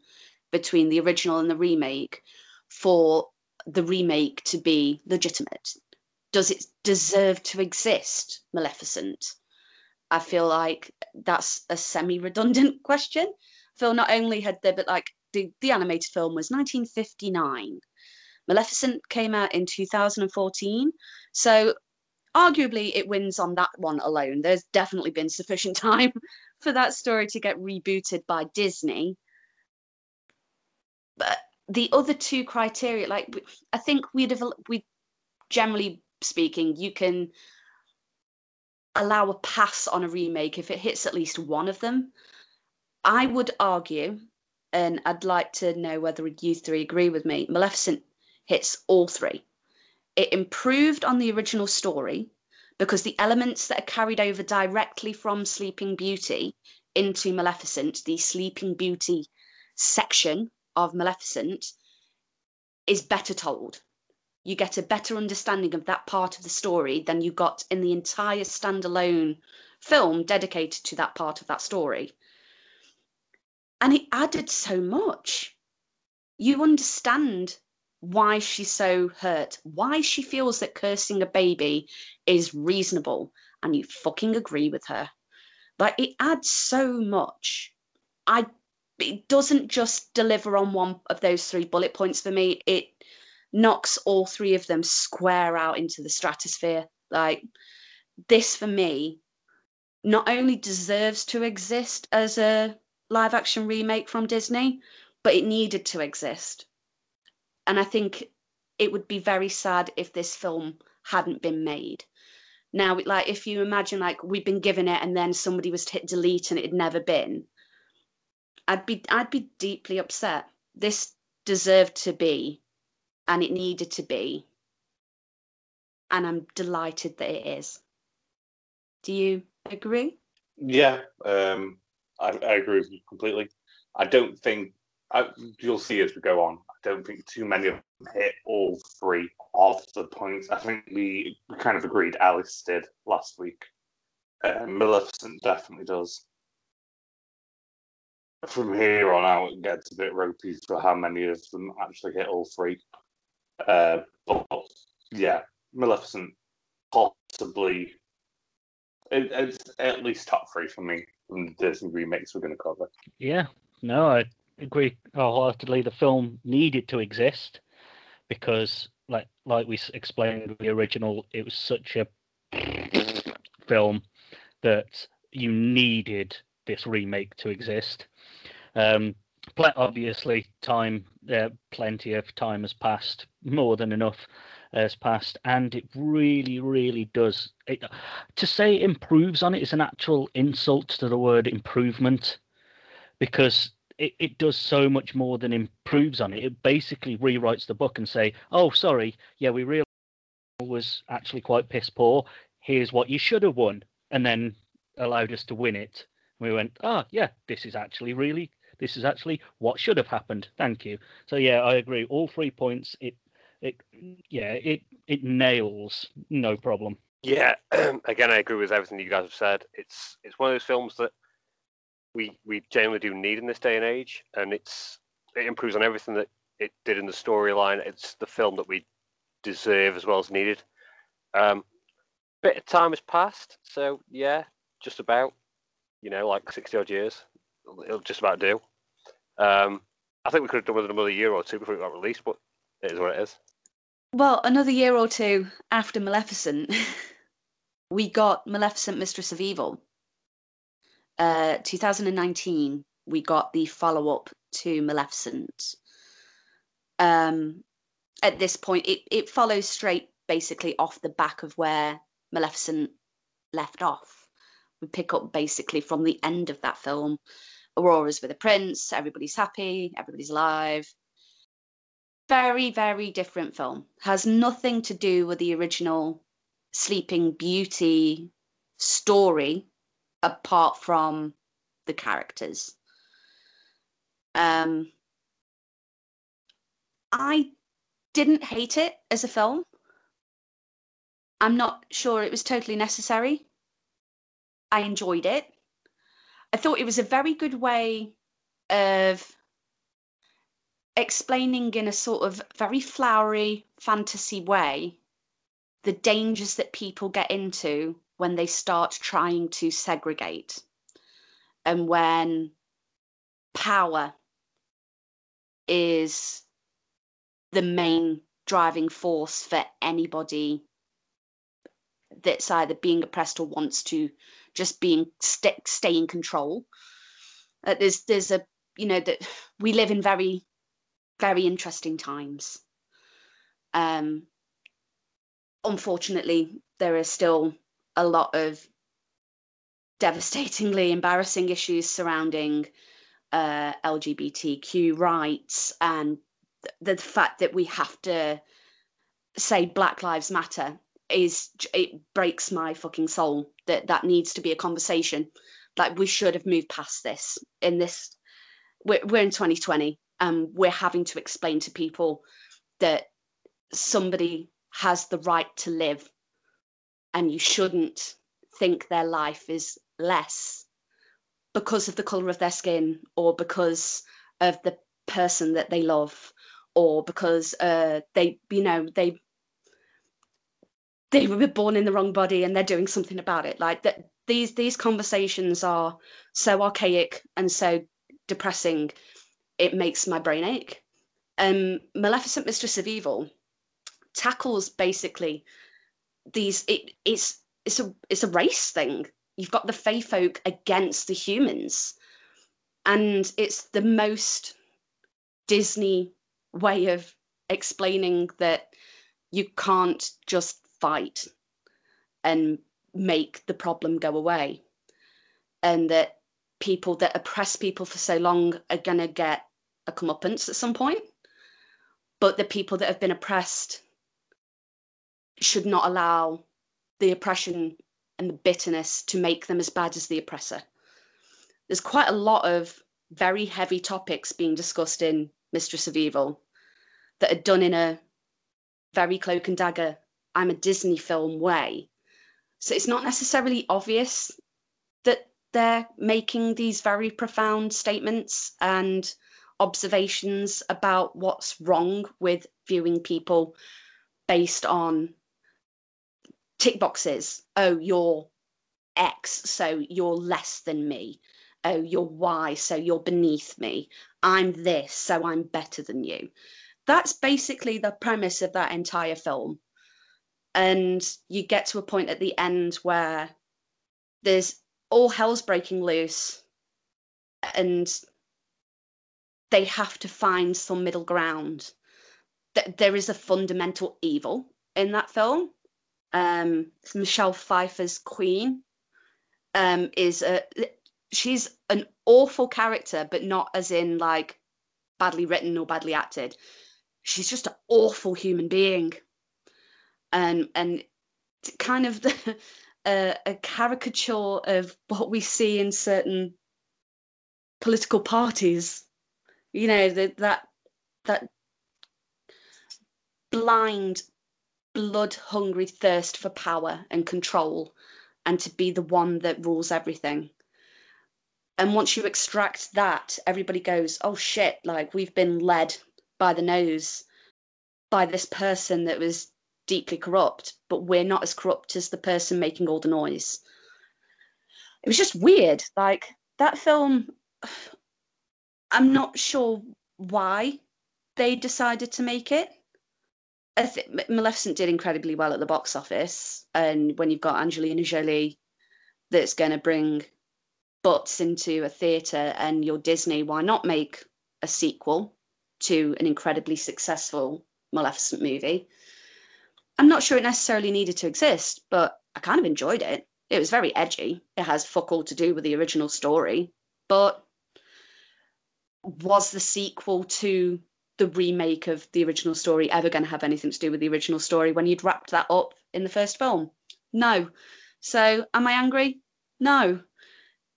between the original and the remake for the remake to be legitimate. Does it deserve to exist, Maleficent? I feel like that's a semi-redundant question. I feel not only had there, but like the, the animated film was 1959. Maleficent came out in 2014. So arguably it wins on that one alone. There's definitely been sufficient time for that story to get rebooted by Disney. But the other two criteria, like I think we'd have, we generally speaking, you can allow a pass on a remake if it hits at least one of them. I would argue, and I'd like to know whether you three agree with me, Maleficent hits all three. It improved on the original story because the elements that are carried over directly from Sleeping Beauty into Maleficent, the Sleeping Beauty section of Maleficent, is better told. You get a better understanding of that part of the story than you got in the entire standalone film dedicated to that part of that story. And it added so much. You understand why she's so hurt, why she feels that cursing a baby is reasonable, and you fucking agree with her. Like it adds so much. I it doesn't just deliver on one of those three bullet points for me. It knocks all three of them square out into the stratosphere. Like this for me not only deserves to exist as a live action remake from Disney, but it needed to exist and I think it would be very sad if this film hadn't been made. Now, like if you imagine like we've been given it and then somebody was hit delete and it had never been, I'd be I'd be deeply upset. This deserved to be, and it needed to be, and I'm delighted that it is. Do you agree? Yeah, um, I, I agree with you completely. I don't think I, you'll see as we go on I don't think too many of them hit all three of the points. I think we, we kind of agreed Alice did last week. Uh, Maleficent definitely does. From here on out, it gets a bit ropey for how many of them actually hit all three. Uh, but yeah, Maleficent possibly it, it's at least top three for me from the Disney remakes we're going to cover. Yeah, no, I agree wholeheartedly. The film needed to exist because, like like we explained the original, it was such a film that you needed this remake to exist. Um, obviously, time, uh, plenty of time has passed, more than enough has passed, and it really, really does. It, to say improves on it is an actual insult to the word improvement, because it, it does so much more than improves on it. It basically rewrites the book and say, "Oh, sorry, yeah, we realized was actually quite piss poor. Here's what you should have won," and then allowed us to win it. We went, "Ah, oh, yeah, this is actually really, this is actually what should have happened. Thank you." So yeah, I agree. All three points. It, it, yeah, it it nails, no problem. Yeah, again, I agree with everything you guys have said. It's it's one of those films that we we generally do need in this day and age, and it's it improves on everything that it did in the storyline. It's the film that we deserve as well as needed. Um, bit of time has passed, so yeah, just about. You know, like sixty odd years, it'll just about do. Um, I think we could have done with another year or two before it got released, but it is what it is. Well, another year or two after Maleficent, we got Maleficent, Mistress of Evil, uh, 2019, we got the follow up to Maleficent. Um, at this point, it, it follows straight basically off the back of where Maleficent left off. We pick up basically from the end of that film. Aurora's with a prince, everybody's happy, everybody's alive. Very, very different film. Has nothing to do with the original Sleeping Beauty story apart from the characters. Um, I didn't hate it as a film. I'm not sure it was totally necessary. I enjoyed it. I thought it was a very good way of explaining in a sort of very flowery fantasy way the dangers that people get into when they start trying to segregate and when power is the main driving force for anybody that's either being oppressed or wants to just being st- stay in control. Uh, there's there's a you know that we live in very very interesting times. Um, unfortunately, there is still a lot of devastatingly embarrassing issues surrounding uh, LGBTQ rights and the fact that we have to say Black Lives Matter is it breaks my fucking soul that that needs to be a conversation. Like we should have moved past this. In this, we're, we're in 2020, and we're having to explain to people that somebody has the right to live, and you shouldn't think their life is less because of the color of their skin or because of the person that they love or because uh, they you know they they were born in the wrong body and they're doing something about it. Like that these these conversations are so archaic and so depressing it makes my brain ache. Um maleficent mistress of evil tackles basically these it, it's it's a it's a race thing. You've got the fae folk against the humans. And it's the most disney way of explaining that you can't just fight and make the problem go away. And that people that oppress people for so long are going to get a comeuppance at some point. But the people that have been oppressed should not allow the oppression and the bitterness to make them as bad as the oppressor. There's quite a lot of very heavy topics being discussed in mistress of evil that are done in a very cloak and dagger I'm a Disney film way. So it's not necessarily obvious that they're making these very profound statements and observations about what's wrong with viewing people based on tick boxes. Oh, you're X, so you're less than me. Oh, you're Y, so you're beneath me. I'm this, so I'm better than you. That's basically the premise of that entire film and you get to a point at the end where there's all hell's breaking loose and they have to find some middle ground. There is a fundamental evil in that film. Um michelle pfeiffer's queen um is a she's an awful character but not as in like badly written or badly acted. She's just an awful human being Um, and and kind of the, a, a caricature of what we see in certain political parties. You know that that blind, blood hungry thirst for power and control, and to be the one that rules everything. And once you extract that, everybody goes, "Oh shit!" Like we've been led by the nose by this person that was deeply corrupt, but we're not as corrupt as the person making all the noise. It was just weird. Like that film, I'm not sure why they decided to make it. I Maleficent did incredibly well at the box office, and when you've got Angelina Jolie, that's going to bring butts into a theatre, and you're Disney, why not make a sequel to an incredibly successful Maleficent movie? I'm not sure it necessarily needed to exist, but I kind of enjoyed it. It was very edgy. It has fuck all to do with the original story, but was the sequel to the remake of the original story ever going to have anything to do with the original story when you'd wrapped that up in the first film? No. So, am I angry? No.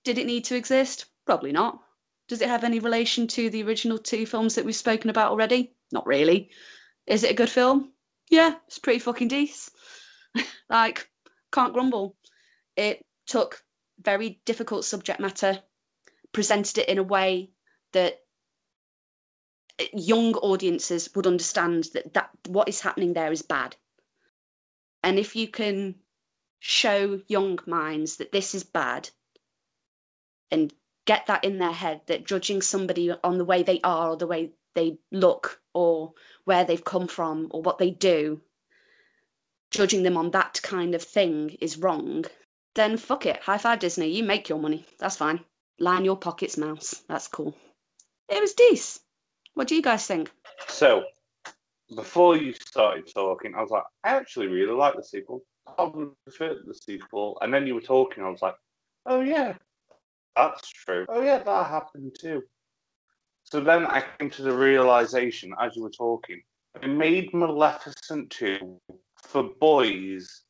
Did it need to exist? Probably not. Does it have any relation to the original two films that we've spoken about already? Not really. Is it a good film? Yeah, it's pretty fucking decent. like, can't grumble. It took very difficult subject matter, presented it in a way that young audiences would understand that, that what is happening there is bad. And if you can show young minds that this is bad and get that in their head that judging somebody on the way they are or the way they look or where they've come from or what they do, judging them on that kind of thing is wrong, then fuck it. High five Disney. You make your money. That's fine. Line your pockets, mouse. That's cool. It was decent. What do you guys think? So, before you started talking, I was like, I actually really like the sequel. I would prefer the sequel. And then you were talking, I was like, oh yeah, that's true. Oh yeah, that happened too. So then I came to the realization as you were talking, it made Maleficent 2 for boys,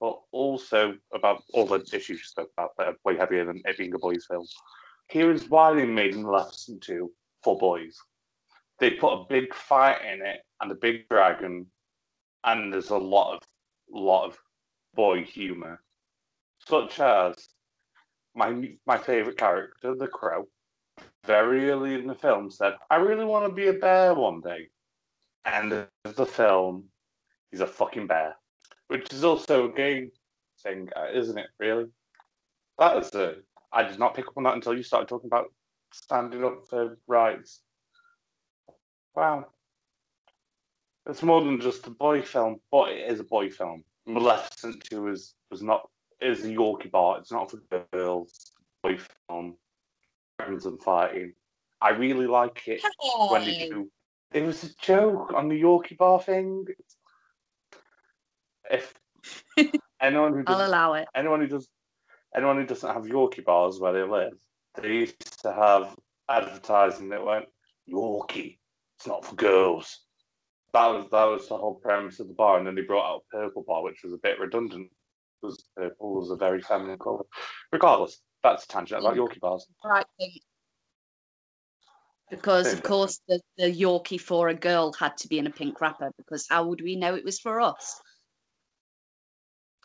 but also about all the issues you spoke about that are way heavier than it being a boys' film. Here is why they made Maleficent 2 for boys. They put a big fight in it and a big dragon, and there's a lot of lot of boy humor, such as my my favorite character, the crow, very early in the film said, "I really want to be a bear one day," and of the film, he's a fucking bear, which is also a gay thing, uh, isn't it? Really, that is a. I did not pick up on that until you started talking about standing up for rights. Wow. It's more than just a boy film, but it is a boy film. Maleficent 2 is was not is a Yorkie bar. It's not for girls. Boy film. Dragons and fighting. I really like it when they do. It was a joke on the Yorkie bar thing. If anyone who I'll doesn't, allow it. anyone who does anyone who doesn't have Yorkie bars where they live, they used to have advertising that went Yorkie. It's not for girls. That was that was the whole premise of the bar, and then they brought out a purple bar, which was a bit redundant because purple was a very feminine colour. Regardless, that's a tangent about Yorkie bars. Right. Because of course the, the Yorkie for a girl had to be in a pink wrapper because how would we know it was for us?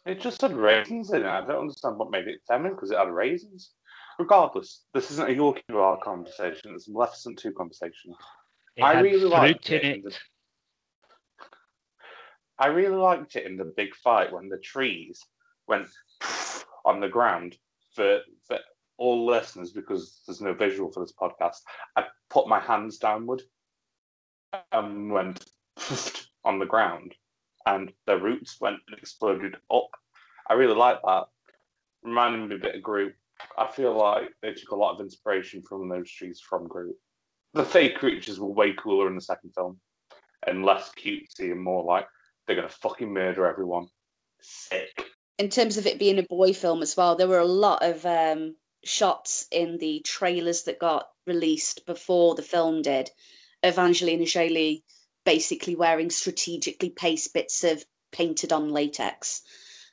It just had raisins in it. I don't understand what made it feminine because it had raisins. Regardless, this isn't a Yorkie bar conversation. It's a Maleficent 2 conversation. It I had really liked fruit it. in in it. the- I really liked it in the big fight when the trees went on the ground. For, for all listeners, because there's no visual for this podcast, I put my hands downward and went on the ground, and the roots went and exploded up. I really like that. Reminding me a bit of Groot. I feel like they took a lot of inspiration from those trees from Groot. The fae creatures were way cooler in the second film and less cutesy and more like they're gonna fucking murder everyone. Sick. In terms of it being a boy film as well, there were a lot of um, shots in the trailers that got released before the film did of Angelina Jolie basically wearing strategically placed bits of painted on latex.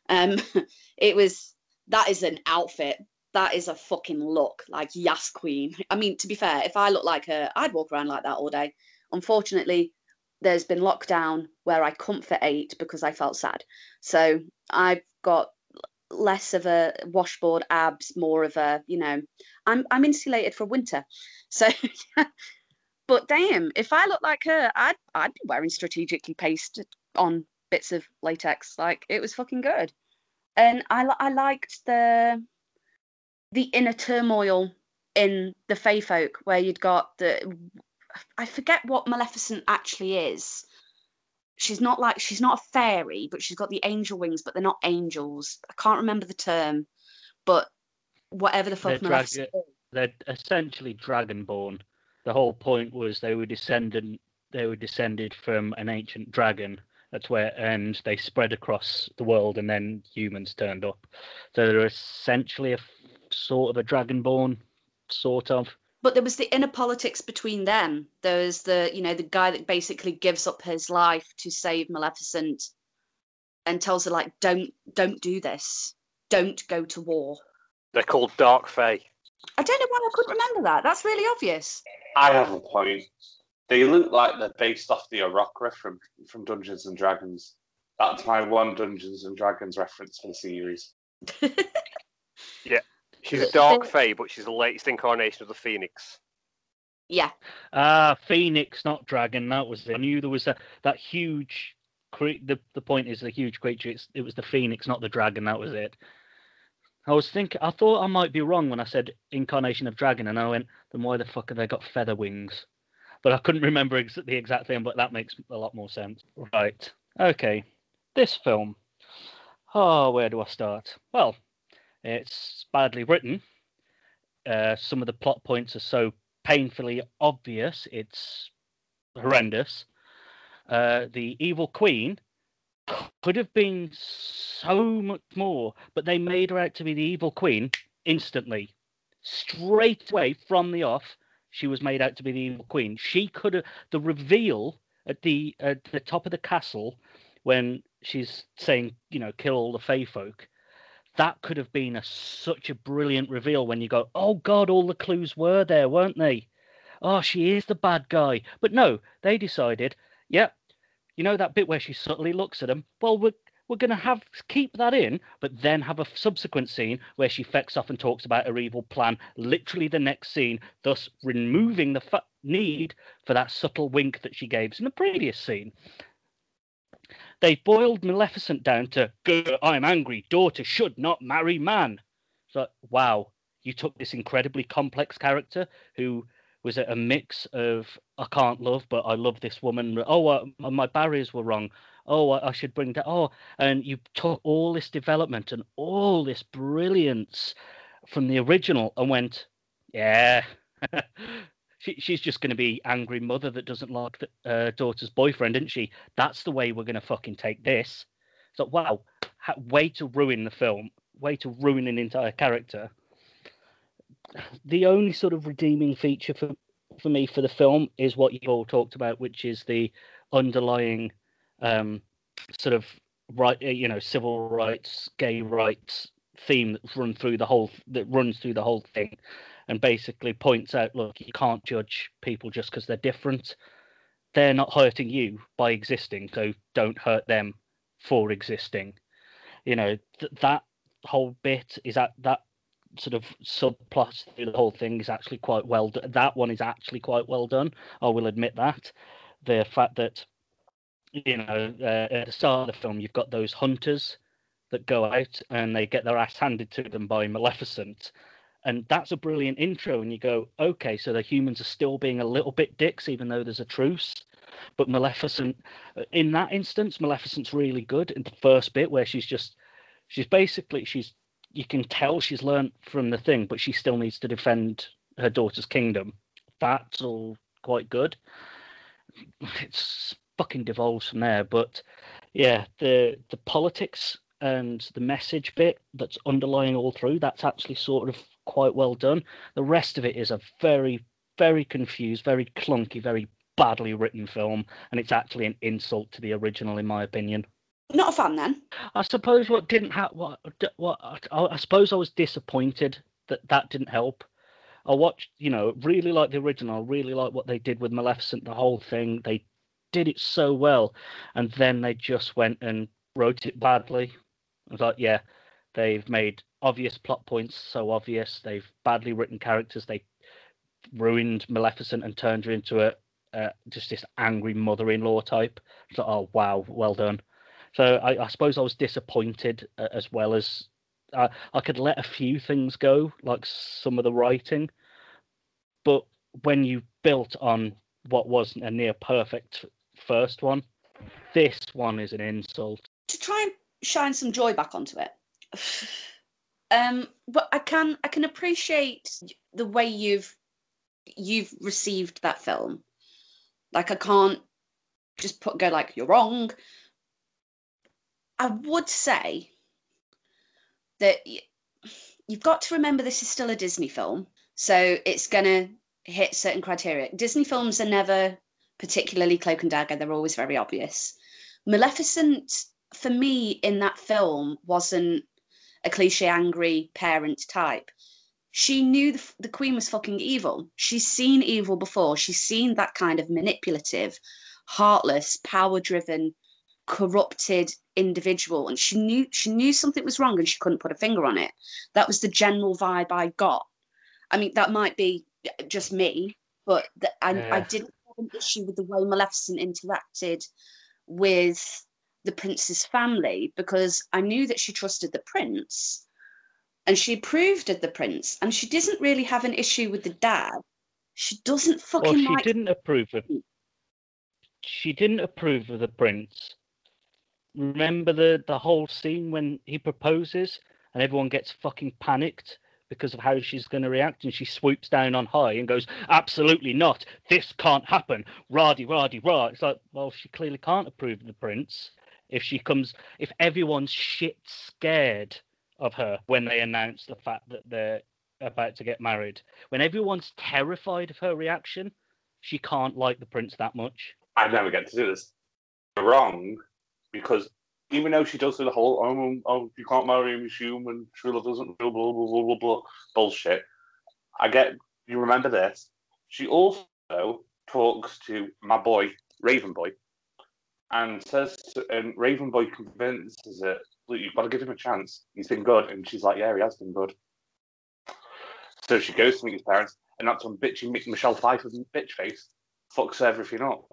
Um, it was that is an outfit. That is a fucking look like Yas Queen. I mean, to be fair, if I looked like her, I'd walk around like that all day. Unfortunately, there's been lockdown where I comfort ate because I felt sad. So I've got less of a washboard abs, more of a, you know, I'm I'm insulated for winter. So but damn, if I look like her, I'd I'd be wearing strategically pasted on bits of latex. Like it was fucking good. And I I liked the the inner turmoil in the Fey folk where you'd got the I forget what Maleficent actually is. She's not like she's not a fairy, but she's got the angel wings, but they're not angels. I can't remember the term, but whatever the fuck They're is. They're essentially dragonborn. The whole point was they were descendant. They were descended from an ancient dragon. That's where, and they spread across the world, and then humans turned up. So they're essentially a sort of a dragonborn, sort of. But there was the inner politics between them. There was the, you know, the guy that basically gives up his life to save Maleficent and tells her like, don't, don't do this. Don't go to war. They're called Dark Fae. I don't know why I couldn't remember that. That's really obvious. I have a point. They look like they're based off the Aarakocra from from Dungeons and Dragons. That's my one Dungeons and Dragons reference for the series. She's a Dark Fae, but she's the latest incarnation of the Phoenix. yeah. Ah, Phoenix, not dragon. That was it. I knew there was a, that huge. Cre- the the point is the huge creature. It's, it was the Phoenix, not the dragon. That was it. I was thinking. I thought I might be wrong when I said incarnation of dragon, and I went, then why the fuck have they got feather wings? but I couldn't remember ex- the exact thing. But that makes a lot more sense. Right. Okay. This film. Oh, where do I start? Well, it's badly written. Uh, some of the plot points are so painfully obvious. It's horrendous. Uh, the evil queen could have been so much more, but they made her out to be the evil queen instantly, straight away from the off. She was made out to be the evil queen. She could have the reveal at the at the top of the castle when she's saying, you know, kill all the Fey folk. That could have been a, such a brilliant reveal when you go, oh God, all the clues were there, weren't they? Oh, she is the bad guy. But no, they decided, yep, you know that bit where she subtly looks at him. Well, we're we're going to have keep that in, but then have a subsequent scene where she fecks off and talks about her evil plan. Literally the next scene, thus removing the fa- need for that subtle wink that she gave in the previous scene. They boiled Maleficent down to "I'm angry. Daughter should not marry man." So wow, you took this incredibly complex character who was a, a mix of I can't love, but I love this woman. Oh, uh, my barriers were wrong. Oh, I, I should bring that. Oh, and you took all this development and all this brilliance from the original and went, yeah. she, she's just going to be angry mother that doesn't like the uh, daughter's boyfriend, isn't she? That's the way we're going to fucking take this. So wow, way to ruin the film, way to ruin an entire character the only sort of redeeming feature for for me for the film is what you all talked about, which is the underlying um, sort of right, uh, you know, civil rights, gay rights theme that run through the whole that runs through the whole thing, and basically points out, look, you can't judge people just because they're different. They're not hurting you by existing, so don't hurt them for existing. You know th- that whole bit is that that sort of subplot through the whole thing is actually quite well done. That one is actually quite well done. I will admit that. The fact that you know uh, at the start of the film you've got those hunters that go out and they get their ass handed to them by Maleficent. And that's a brilliant intro. And you go, okay, so the humans are still being a little bit dicks, even though there's a truce. But Maleficent, uh, in that instance, Maleficent's really good in the first bit where she's just, she's basically, she's you can tell she's learned from the thing, but she still needs to defend her daughter's kingdom. That's all quite good. It's fucking devolves from there, but yeah, the the politics and the message bit that's underlying all through that's actually sort of quite well done. The rest of it is a very very confused, very clunky, very badly written film, and it's actually an insult to the original, in my opinion. Not a fan then. I suppose what didn't have what what I, I suppose I was disappointed that that didn't help. I watched, you know, really like the original. Really like what they did with Maleficent, the whole thing. They did it so well, and then they just went and wrote it badly. I was like, yeah, they've made obvious plot points so obvious. They've badly written characters. They ruined Maleficent and turned her into a uh, just this angry mother-in-law type. So, oh wow, well done. So I, I suppose I was disappointed uh, as well as uh, I could let a few things go, like some of the writing, but when you built on what was a near perfect first one, this one is an insult. To try and shine some joy back onto it. Um, but I can I can appreciate the way you've you've received that film. Like I can't just put go like you're wrong I would say that you've got to remember this is still a Disney film, so it's going to hit certain criteria. Disney films are never particularly cloak and dagger, they're always very obvious. Maleficent, for me, in that film, wasn't a cliche angry parent type. She knew the, the queen was fucking evil. She's seen evil before. She's seen that kind of manipulative, heartless, power driven corrupted individual and she knew she knew something was wrong and she couldn't put a finger on it that was the general vibe i got i mean that might be just me but the, I, yeah. I didn't have an issue with the way maleficent interacted with the prince's family because i knew that she trusted the prince and she approved of the prince and she didn't really have an issue with the dad She doesn't fucking Well, she like. didn't approve of. She didn't approve of the prince. Remember the the whole scene when he proposes and everyone gets fucking panicked because of how she's going to react, and she swoops down on high and goes, "Absolutely not! This can't happen!" Raddy, raddy, rah. It's like, well, she clearly can't approve of the prince if she comes. If everyone's shit scared of her when they announce the fact that they're about to get married, when everyone's terrified of her reaction, she can't like the prince that much. I never get to do this. You're wrong because even though she does the whole oh, oh you can't marry him, he's human, true love doesn't blah blah blah blah blah blah bullshit. I get you remember this. She also talks to my boy Raven Boy and says to, and Raven Boy convinces it look you've got to give him a chance. He's been good, and she's like yeah he has been good. So she goes to meet his parents, and that's when bitchy Mi- Michelle Pfeiffer's bitch face fucks everything up.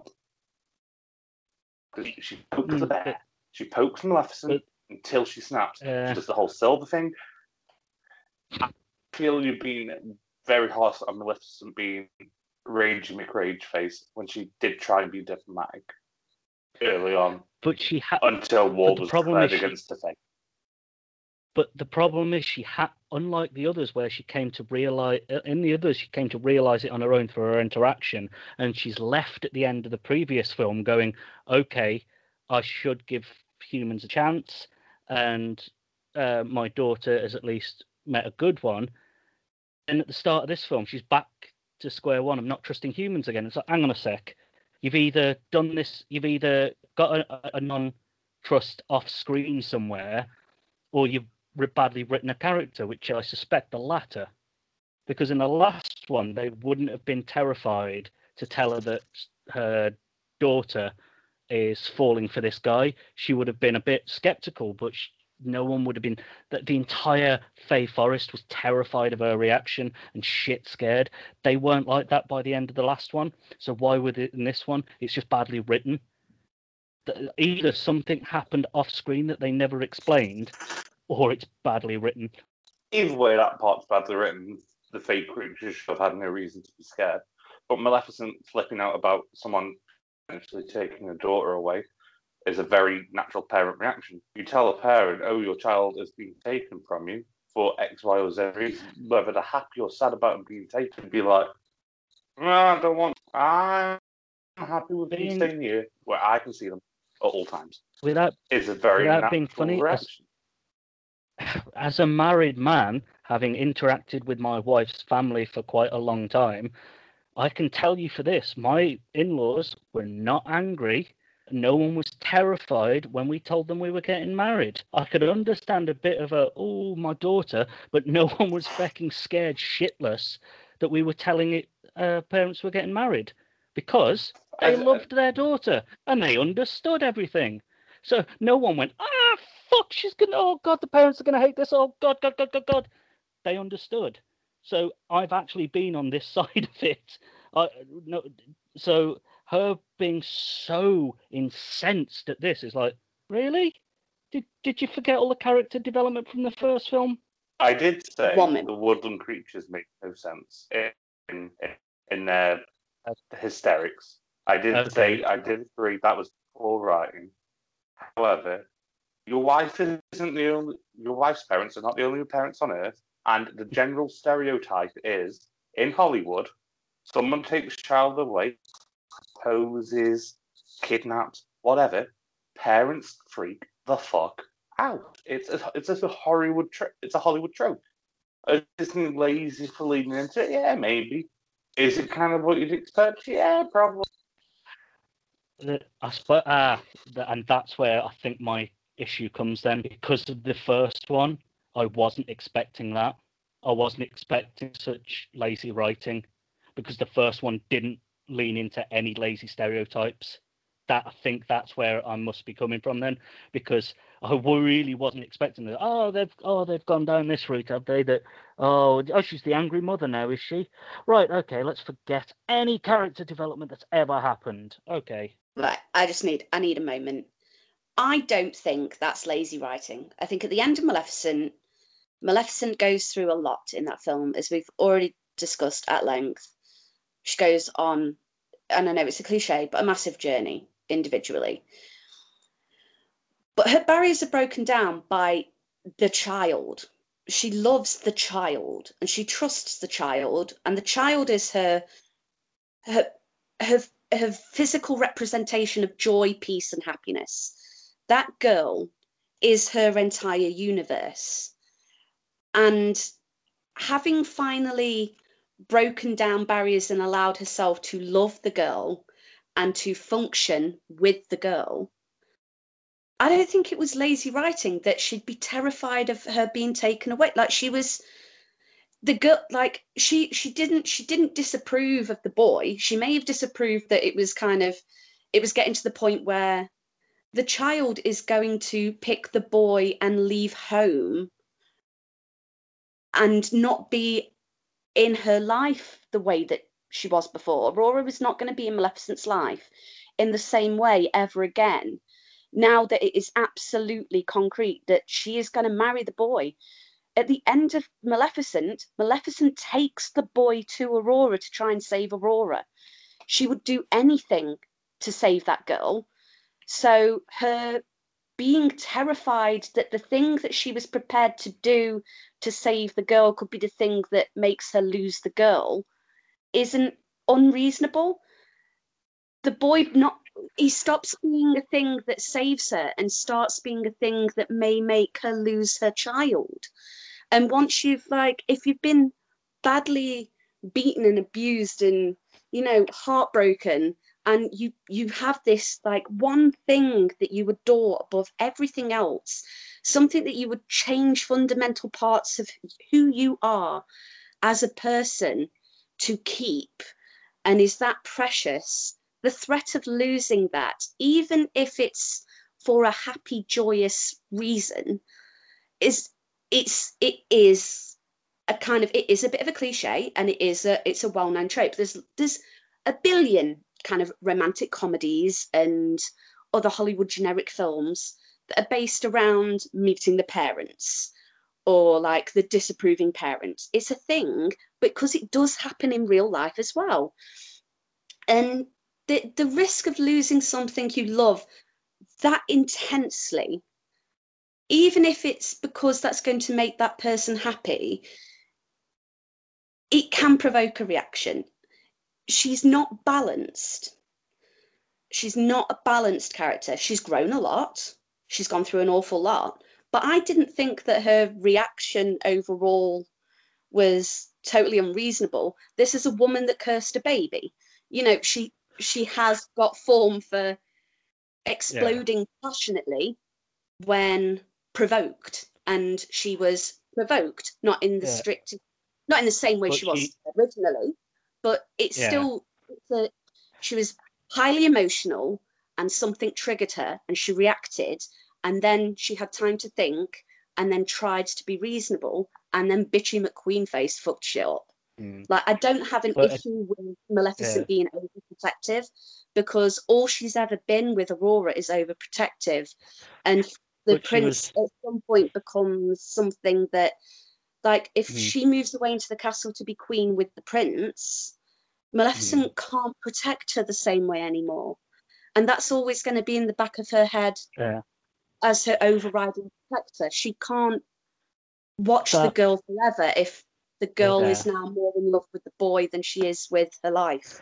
'Cause she pokes Mm, the bear. She pokes Maleficent but- until she snaps. Uh, She does the whole silver thing. I feel you've been very harsh on Maleficent being Ragey McRage face when she did try and be diplomatic early on but she had. until war the was problem declared is she- against her face. But the problem is, she had, unlike the others, where she came to realize, in the others, she came to realize it on her own through her interaction, and she's left at the end of the previous film going, okay, I should give humans a chance, and uh, my daughter has at least met a good one. And at the start of this film, she's back to square one I'm not trusting humans again. It's like, hang on a sec, you've either done this, you've either got a, a non-trust off screen somewhere, or you've badly written a character, which I suspect the latter. Because in the last one, they wouldn't have been terrified to tell her that her daughter is falling for this guy. She would have been a bit skeptical, but sh no one would have been. That the entire Fae Forest was terrified of her reaction and shit scared. They weren't like that by the end of the last one. So why would it in this one? It's just badly written. Either something happened off screen that they never explained, or it's badly written. Either way, that part's badly written. The fake creatures should have had no reason to be scared. But Maleficent flipping out about someone potentially taking her daughter away is a very natural parent reaction. You tell a parent, oh, your child is being taken from you for X, Y, or Z reason, whether they're happy or sad about him being taken, be like, no, I don't want, I'm happy with being staying here where I can see them at all times. Without It's a very Without natural being funny, as- reaction. as a married man, having interacted with my wife's family for quite a long time, I can tell you for this my in laws were not angry. No one was terrified when we told them we were getting married. I could understand a bit of a, oh, my daughter, but no one was fucking scared shitless that we were telling it uh, parents were getting married because they As- loved their daughter and they understood everything. So no one went, ah, fuck, she's gonna, oh god, the parents are gonna hate this. Oh god, god, god, god, god. They understood. So I've actually been on this side of it. I no, so her being so incensed at this is like, really? Did did you forget all the character development from the first film? I did say Woman. the woodland creatures make no sense in in, in their hysterics. I did Okay. say I did agree that was poor writing. However, your wife isn't the only your wife's parents are not the only parents on earth, and the general stereotype is in Hollywood, someone takes child away, poses, kidnaps, whatever. Parents freak the fuck out. It's a, it's just a Hollywood tro- it's a Hollywood trope. Is Disney lazy for leading into it? Yeah, maybe. Is it kind of what you'd expect? Yeah, probably. I suppose, ah, and that's where I think my issue comes then because of the first one. I wasn't expecting that. I wasn't expecting such lazy writing because the first one didn't lean into any lazy stereotypes. That I think that's where I must be coming from then, because I really wasn't expecting that. Oh, they've oh they've gone down this route, have they? That oh oh she's the angry mother now, is she? Right, okay, let's forget any character development that's ever happened. Okay, Right, I just need I need a moment. I don't think that's lazy writing. I think at the end of Maleficent, Maleficent goes through a lot in that film, as we've already discussed at length. She goes on, and I know it's a cliche, but a massive journey individually. But her barriers are broken down by the child. She loves the child and she trusts the child, and the child is her her her, her physical representation of joy, peace, and happiness. That girl is her entire universe. And having finally broken down barriers and allowed herself to love the girl and to function with the girl, I don't think it was lazy writing that she'd be terrified of her being taken away. Like she was the girl like she she didn't she didn't disapprove of the boy. She may have disapproved that it was kind of it was getting to the point where the child is going to pick the boy and leave home and not be in her life the way that she was before. Aurora was not going to be in Maleficent's life in the same way ever again. Now that it is absolutely concrete that she is going to marry the boy. At the end of Maleficent, Maleficent takes the boy to Aurora to try and save Aurora. She would do anything to save that girl. So her being terrified that the thing that she was prepared to do to save the girl could be the thing that makes her lose the girl isn't unreasonable. The boy not he stops being a thing that saves her and starts being a thing that may make her lose her child. And once you've like if you've been badly beaten and abused and you know heartbroken and you you have this like one thing that you adore above everything else something that you would change fundamental parts of who you are as a person to keep and is that precious? The threat of losing that even if it's for a happy joyous reason is it's it is a kind of it is a bit of a cliche and it is a it's a well-known trope. There's there's a billion kind of romantic comedies and other hollywood generic films that are based around meeting the parents or like the disapproving parents. It's a thing because it does happen in real life as well. And the, the risk of losing something you love that intensely, even if it's because that's going to make that person happy, it can provoke a reaction. She's not balanced. She's not a balanced character. She's grown a lot she's gone through an awful lot. But I didn't think that her reaction overall was totally unreasonable. This is a woman that cursed a baby. You know, she she has got form for exploding yeah. passionately when provoked, and she was provoked, not in the yeah. strict, not in the same way she, she, was originally, but it's yeah. still a, she was highly emotional and something triggered her and she reacted and then she had time to think and then tried to be reasonable and then bitchy McQueen face fucked shit up. Mm. Like I don't have an but issue with Maleficent yeah. being overprotective because all she's ever been with Aurora is overprotective, and the but prince was... at some point becomes something that, like, if mm. she moves away into the castle to be queen with the prince, Maleficent mm. can't protect her the same way anymore and that's always going to be in the back of her head yeah. as her overriding protector. She can't watch the girl forever if the girl yeah. is now more in love with the boy than she is with her life.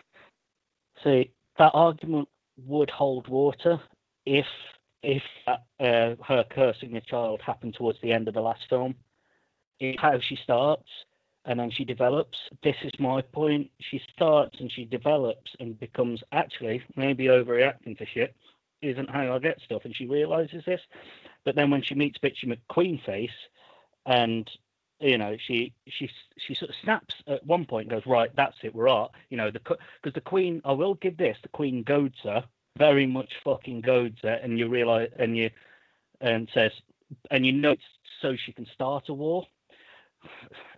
See, that argument would hold water if if uh, her cursing the child happened towards the end of the last film. It's how she starts and then she develops. This is my point. She starts and she develops and becomes actually maybe overreacting to shit isn't how I get stuff, and she realizes this. But then when she meets Bitchy McQueen face, and you know she she she sort of snaps at one point goes right, that's it, we're at you know the because the Queen I will give this the Queen goads her very much fucking goads her, and you realize and you and says and you know so she can start a war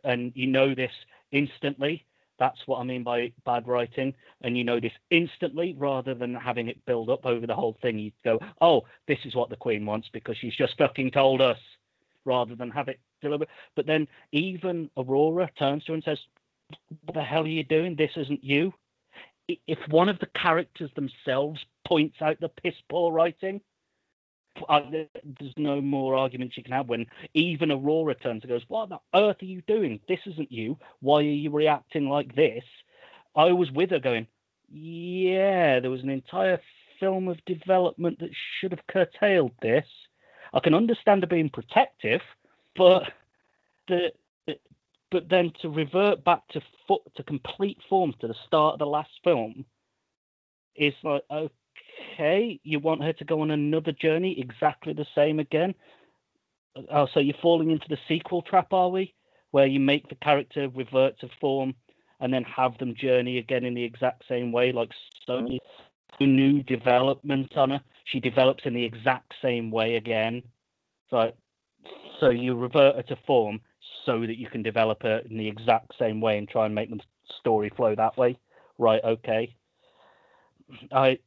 and you know this instantly. That's what I mean by bad writing. And you know this instantly rather than having it build up over the whole thing. You go, oh, this is what the Queen wants because she's just fucking told us rather than have it delivered. But then even Aurora turns to her and says, what the hell are you doing? This isn't you. if one of the characters themselves points out the piss poor writing, uh, there's no more arguments you can have when even Aurora turns and goes, What on earth are you doing? This isn't you. Why are you reacting like this? I was with her going, Yeah, there was an entire film of development that should have curtailed this. I can understand her being protective, but the but then to revert back to foot to complete form to the start of the last film is like okay you want her to go on another journey exactly the same again oh so you're falling into the sequel trap are we where you make the character revert to form and then have them journey again in the exact same way like Sony new development on her she develops in the exact same way again so so you revert her to form so that you can develop it in the exact same way and try and make the story flow that way. Right? Okay. I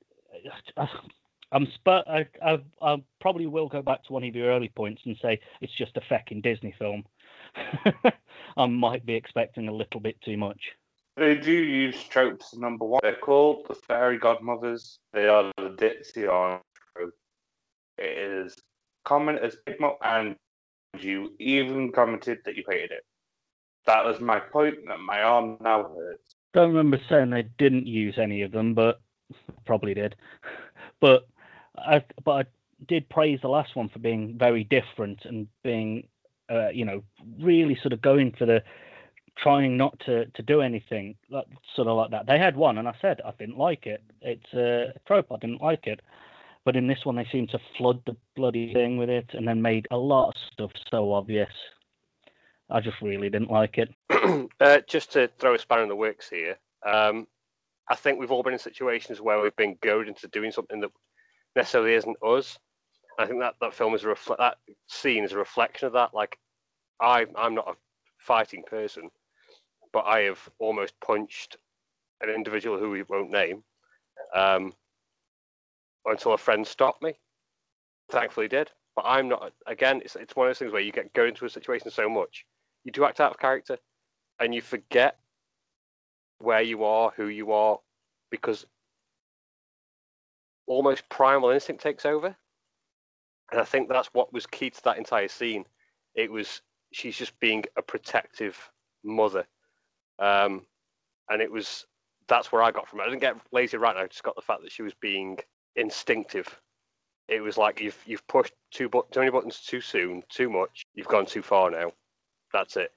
I'm sp- I, I, I probably will go back to one of your early points and say it's just a fecking Disney film. I might be expecting a little bit too much. They do use tropes. Number one, they're called the fairy godmothers. They are the ditzy on trope. It is common as Pigmo and you even commented that you hated it. That was my point that my arm now hurts. Don't remember saying they didn't use any of them, but probably did. But I but I did praise the last one for being very different and being uh, you know really sort of going for the trying not to to do anything sort of like that. They had one, and I said I didn't like it. It's a trope. I didn't like it. But in this one, they seem to flood the bloody thing with it and then made a lot of stuff so obvious. I just really didn't like it. uh, just to throw a spanner in the works here, um, I think we've all been in situations where we've been goaded into doing something that necessarily isn't us. I think that that film is a refle- that scene is a reflection of that. Like, I I'm not a fighting person, but I have almost punched an individual who we won't name um, until a friend stopped me. Thankfully, did. But I'm not. Again, it's it's one of those things where you get go into a situation so much, you do act out of character, and you forget where you are, who you are, because almost primal instinct takes over. And I think that's what was key to that entire scene. It was she's just being a protective mother, um, and it was that's where I got from it. I didn't get lazy right now. I just got the fact that she was being instinctive. It was like you've you've pushed too but too many buttons too soon, too much. You've gone too far now. That's it.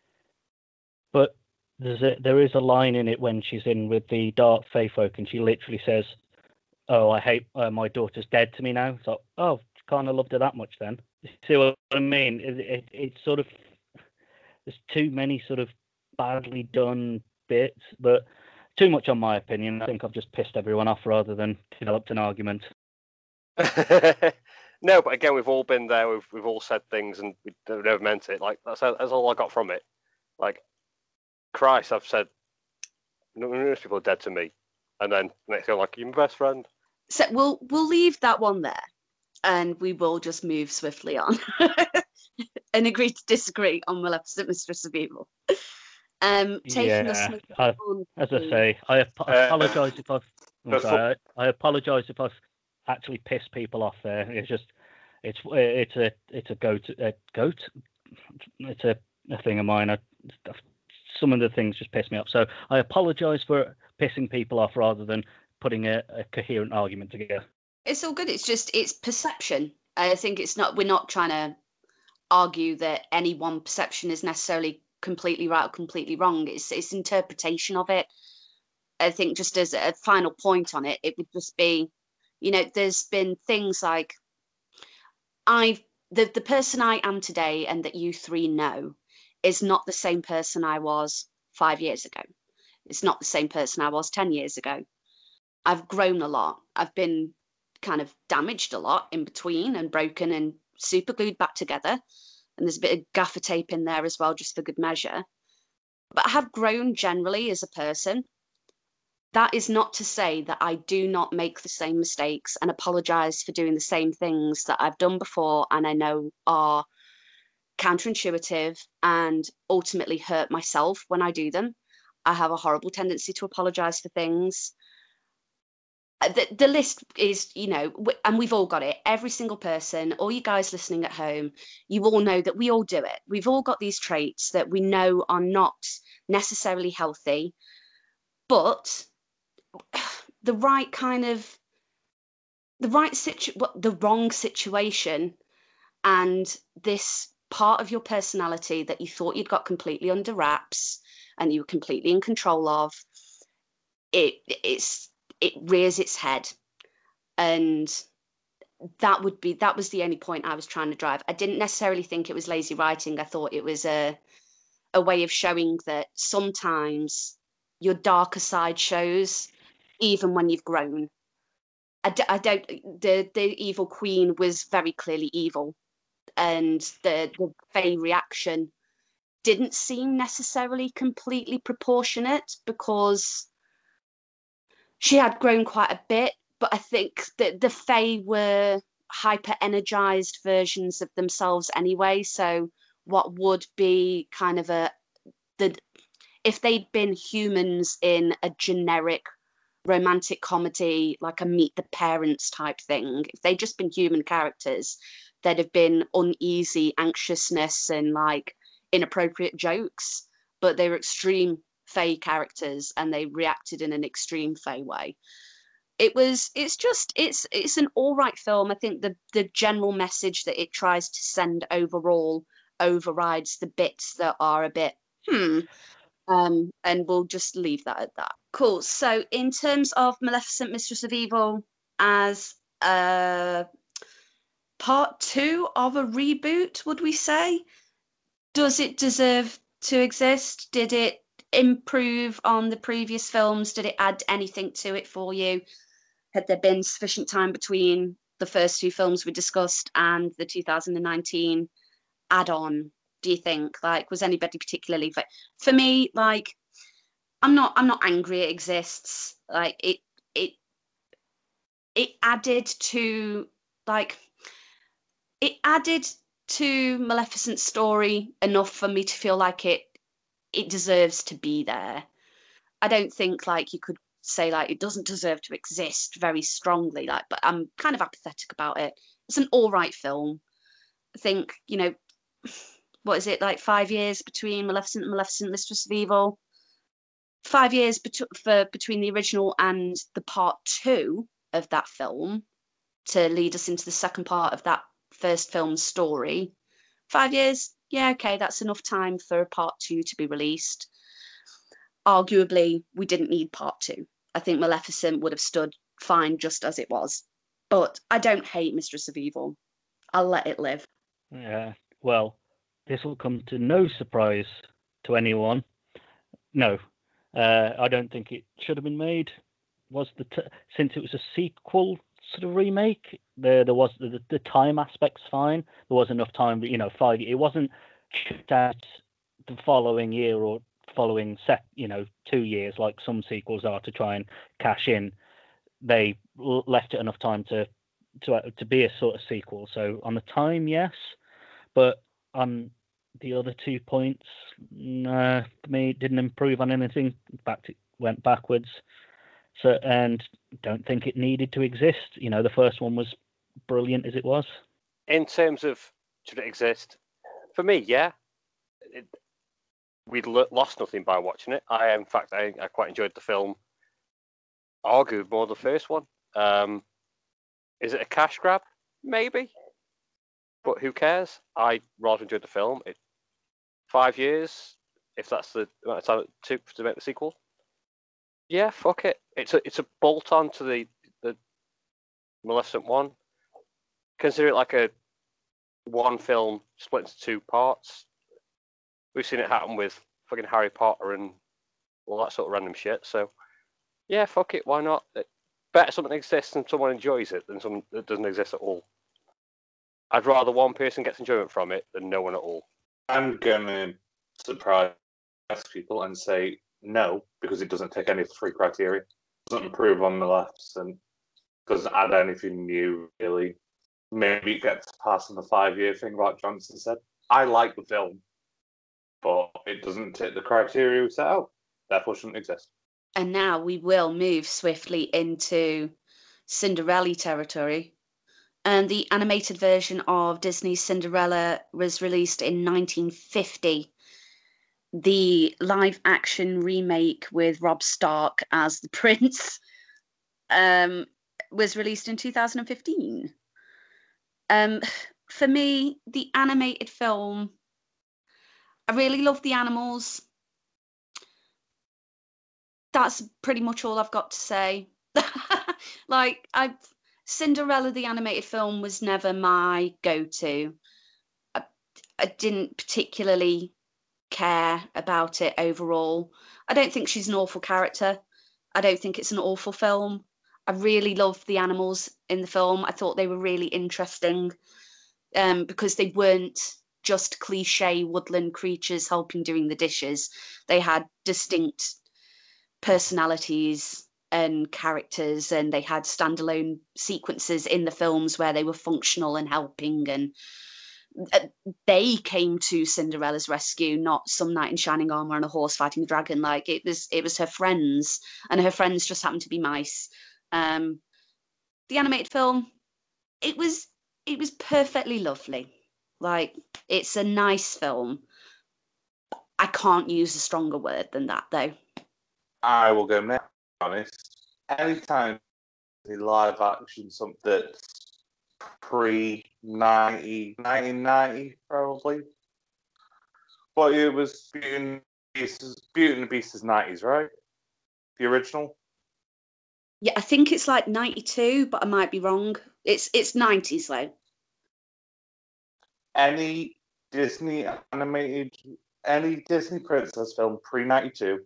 But there's a, there is a line in it when she's in with the dark fae folk, and she literally says, "Oh, I hate uh, my daughter's dead to me now." So, oh, kind of loved her that much then. See what I mean? It, it, it's sort of there's too many sort of badly done bits, but too much on my opinion. I think I've just pissed everyone off rather than developed an argument. no, but again, we've all been there. We've we've all said things and we never meant it. Like that's that's all I got from it. Like, Christ, I've said numerous people are dead to me, and then next thing, I'm like, you're my best friend. So we'll we'll leave that one there, and we will just move swiftly on, and agree to disagree on Maleficent, Mistress of Evil. Um, taking yeah, I, as I say, I ap- uh, apologise if I've. I'm sorry, I, I apologise if I've actually pissed people off there. It's just, it's it's a it's a goat a goat. It's a, a thing of mine. I, some of the things just piss me off. So I apologise for pissing people off rather than putting a, a coherent argument together. It's all good. It's just it's perception. I think it's not. We're not trying to argue that any one perception is necessarily completely right or completely wrong. It's it's interpretation of it. I think just as a final point on it, it would just be, you know, there's been things like I've the the person I am today and that you three know is not the same person I was five years ago. It's not the same person I was ten years ago. I've grown a lot. I've been kind of damaged a lot in between and broken and super glued back together and there's a bit of gaffer tape in there as well, just for good measure. But I have grown generally as a person. That is not to say that I do not make the same mistakes and apologize for doing the same things that I've done before and I know are counterintuitive and ultimately hurt myself when I do them. I have a horrible tendency to apologize for things. uh, the, the list is, you know, and we've all got it. Every single person, all you guys listening at home, you all know that we all do it. We've all got these traits that we know are not necessarily healthy, but the right kind of the right situ the wrong situation and this part of your personality that you thought you'd got completely under wraps and you were completely in control of it it's it rears its head. And that would be that was the only point i was trying to drive. I didn't necessarily think it was lazy writing. I thought it was a a way of showing that sometimes your darker side shows even when you've grown. I, d- I don't the the evil queen was very clearly evil and the the Fae reaction didn't seem necessarily completely proportionate because she had grown quite a bit, but I think that the Fae were hyper energized versions of themselves anyway. So what would be kind of a the if they'd been humans in a generic romantic comedy like a meet the parents type thing if they'd just been human characters there'd have been uneasy anxiousness and like inappropriate jokes but they were extreme Fae characters and they reacted in an extreme Fae way. It was it's just it's it's an all right film. I think the the general message that it tries to send overall overrides the bits that are a bit hmm. Um, and we'll just leave that at that. Cool. So in terms of Maleficent, Mistress of Evil as a part two of a reboot, would we say? Does it deserve to exist? Did it improve on the previous films? Did it add anything to it for you? Had there been sufficient time between the first two films we discussed and the 2019 add-on? Do you think like was anybody particularly for, for me like I'm not I'm not angry it exists like it it it added to like it added to Maleficent's story enough for me to feel like it it deserves to be there. I don't think like you could say like it doesn't deserve to exist very strongly like but I'm kind of apathetic about it. It's an all right film. I think, you know, what is it like 5 years between Maleficent and Maleficent Mistress of Evil? 5 years bet- for between the original and the part 2 of that film to lead us into the second part of that first film's story. 5 years yeah, okay, that's enough time for a part two to be released. Arguably, we didn't need part two. I think Maleficent would have stood fine just as it was. But I don't hate Mistress of Evil. I'll let it live. Yeah, well, this will come to no surprise to anyone. No, uh, I don't think it should have been made. Was the t- since it was a sequel sort of remake. There, there was the, the time aspect's fine. There was enough time, you know, five. It wasn't shut out the following year or following set, you know, two years like some sequels are to try and cash in. They left it enough time to to uh, to be a sort of sequel. So on the time, yes, but on the other two points, to me, didn't improve on anything. In fact, it went backwards. So and don't think it needed to exist. You know, the first one was brilliant as it was. In terms of should it exist, for me, yeah. It, we'd lost nothing by watching it. I, in fact, I, I quite enjoyed the film. Argued more the first one. Um, is it a cash grab? Maybe, but who cares? I rather enjoyed the film. It five years, if that's the amount of time it took to make the sequel. Yeah, fuck it. It's a it's a bolt on to the the Maleficent one. Consider it like a one film split into two parts. We've seen it happen with fucking Harry Potter and all that sort of random shit. So yeah, fuck it. Why not? It, better something exists and someone enjoys it than something that doesn't exist at all. I'd rather one person gets enjoyment from it than no one at all. I'm gonna surprise people and say no, because it doesn't take any of the three criteria. It doesn't improve on the lefts and doesn't add anything new, really. Maybe it gets past the five year thing, like Johnson said. I like the film, but it doesn't take the criteria we set out. Therefore, shouldn't exist. And now we will move swiftly into Cinderella territory. And the animated version of Disney's Cinderella was released in 1950. The live action remake with Robb Stark as the prince um, was released in 2015. Um, for me, the animated film, I really love the animals. That's pretty much all I've got to say. like I Cinderella the animated film was never my go-to. I, I didn't particularly care about it overall. I don't think she's an awful character. I don't think it's an awful film. I really loved the animals in the film. I thought they were really interesting um, because they weren't just cliche woodland creatures helping doing the dishes. They had distinct personalities and characters, and they had standalone sequences in the films where they were functional and helping. And they came to Cinderella's rescue, not some knight in shining armor on a horse fighting a dragon. Like it was, it was her friends, and her friends just happened to be mice. Um, the animated film, it was it was perfectly lovely. Like it's a nice film. I can't use a stronger word than that though. I will go next. Honest, anytime the live action something that's pre 90, 1990 probably. But it was Beauty and the Beast, Beauty and the Beast is 90s, right? The original? Yeah, I think it's like 92, but I might be wrong. It's it's 90s though. Any Disney animated, any Disney princess film pre 92,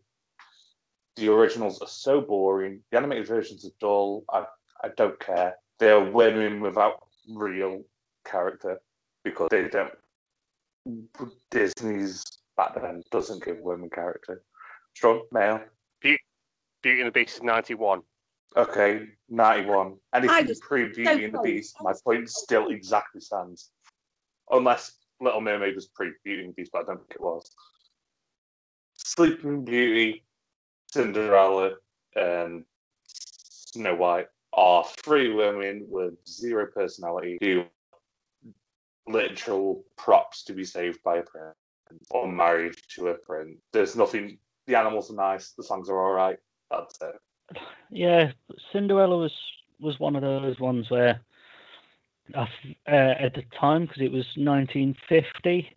the originals are so boring. The animated versions are dull. I, I don't care. They're women without real character because they don't. Disney's back then doesn't give women character. Strong male. Beauty and the Beast is 91. Okay, 91. And Anything just pre Beauty don't and the. Beast, my point still exactly stands. Unless Little Mermaid was pre Beauty and the Beast, but I don't think it was. Sleeping Beauty, Cinderella, and Snow White are three women with zero personality who literal props to be saved by a prince or married to a prince. There's nothing, the animals are nice, the songs are alright. That's it. Yeah, Cinderella was was one of those ones where, uh, at the time, because it was 1950,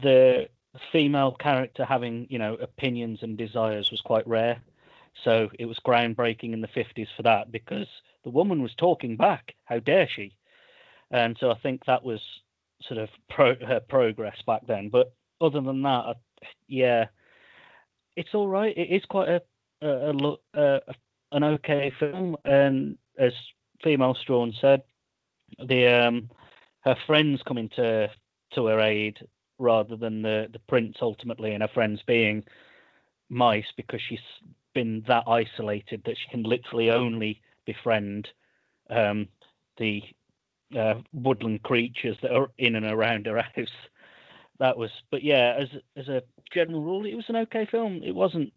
the female character having you know opinions and desires was quite rare. So it was groundbreaking in the 50s for that because the woman was talking back. How dare she? And so I think that was sort of pro- her progress back then. But other than that, I, yeah, it's all right. It is quite a a, uh, an okay film, and as female Strawn said, the um her friends coming to to her aid rather than the the prince ultimately, and her friends being mice because she's been that isolated that she can literally only befriend um the uh, woodland creatures that are in and around her house. That was, but yeah, as as a general rule, it was an okay film. It wasn't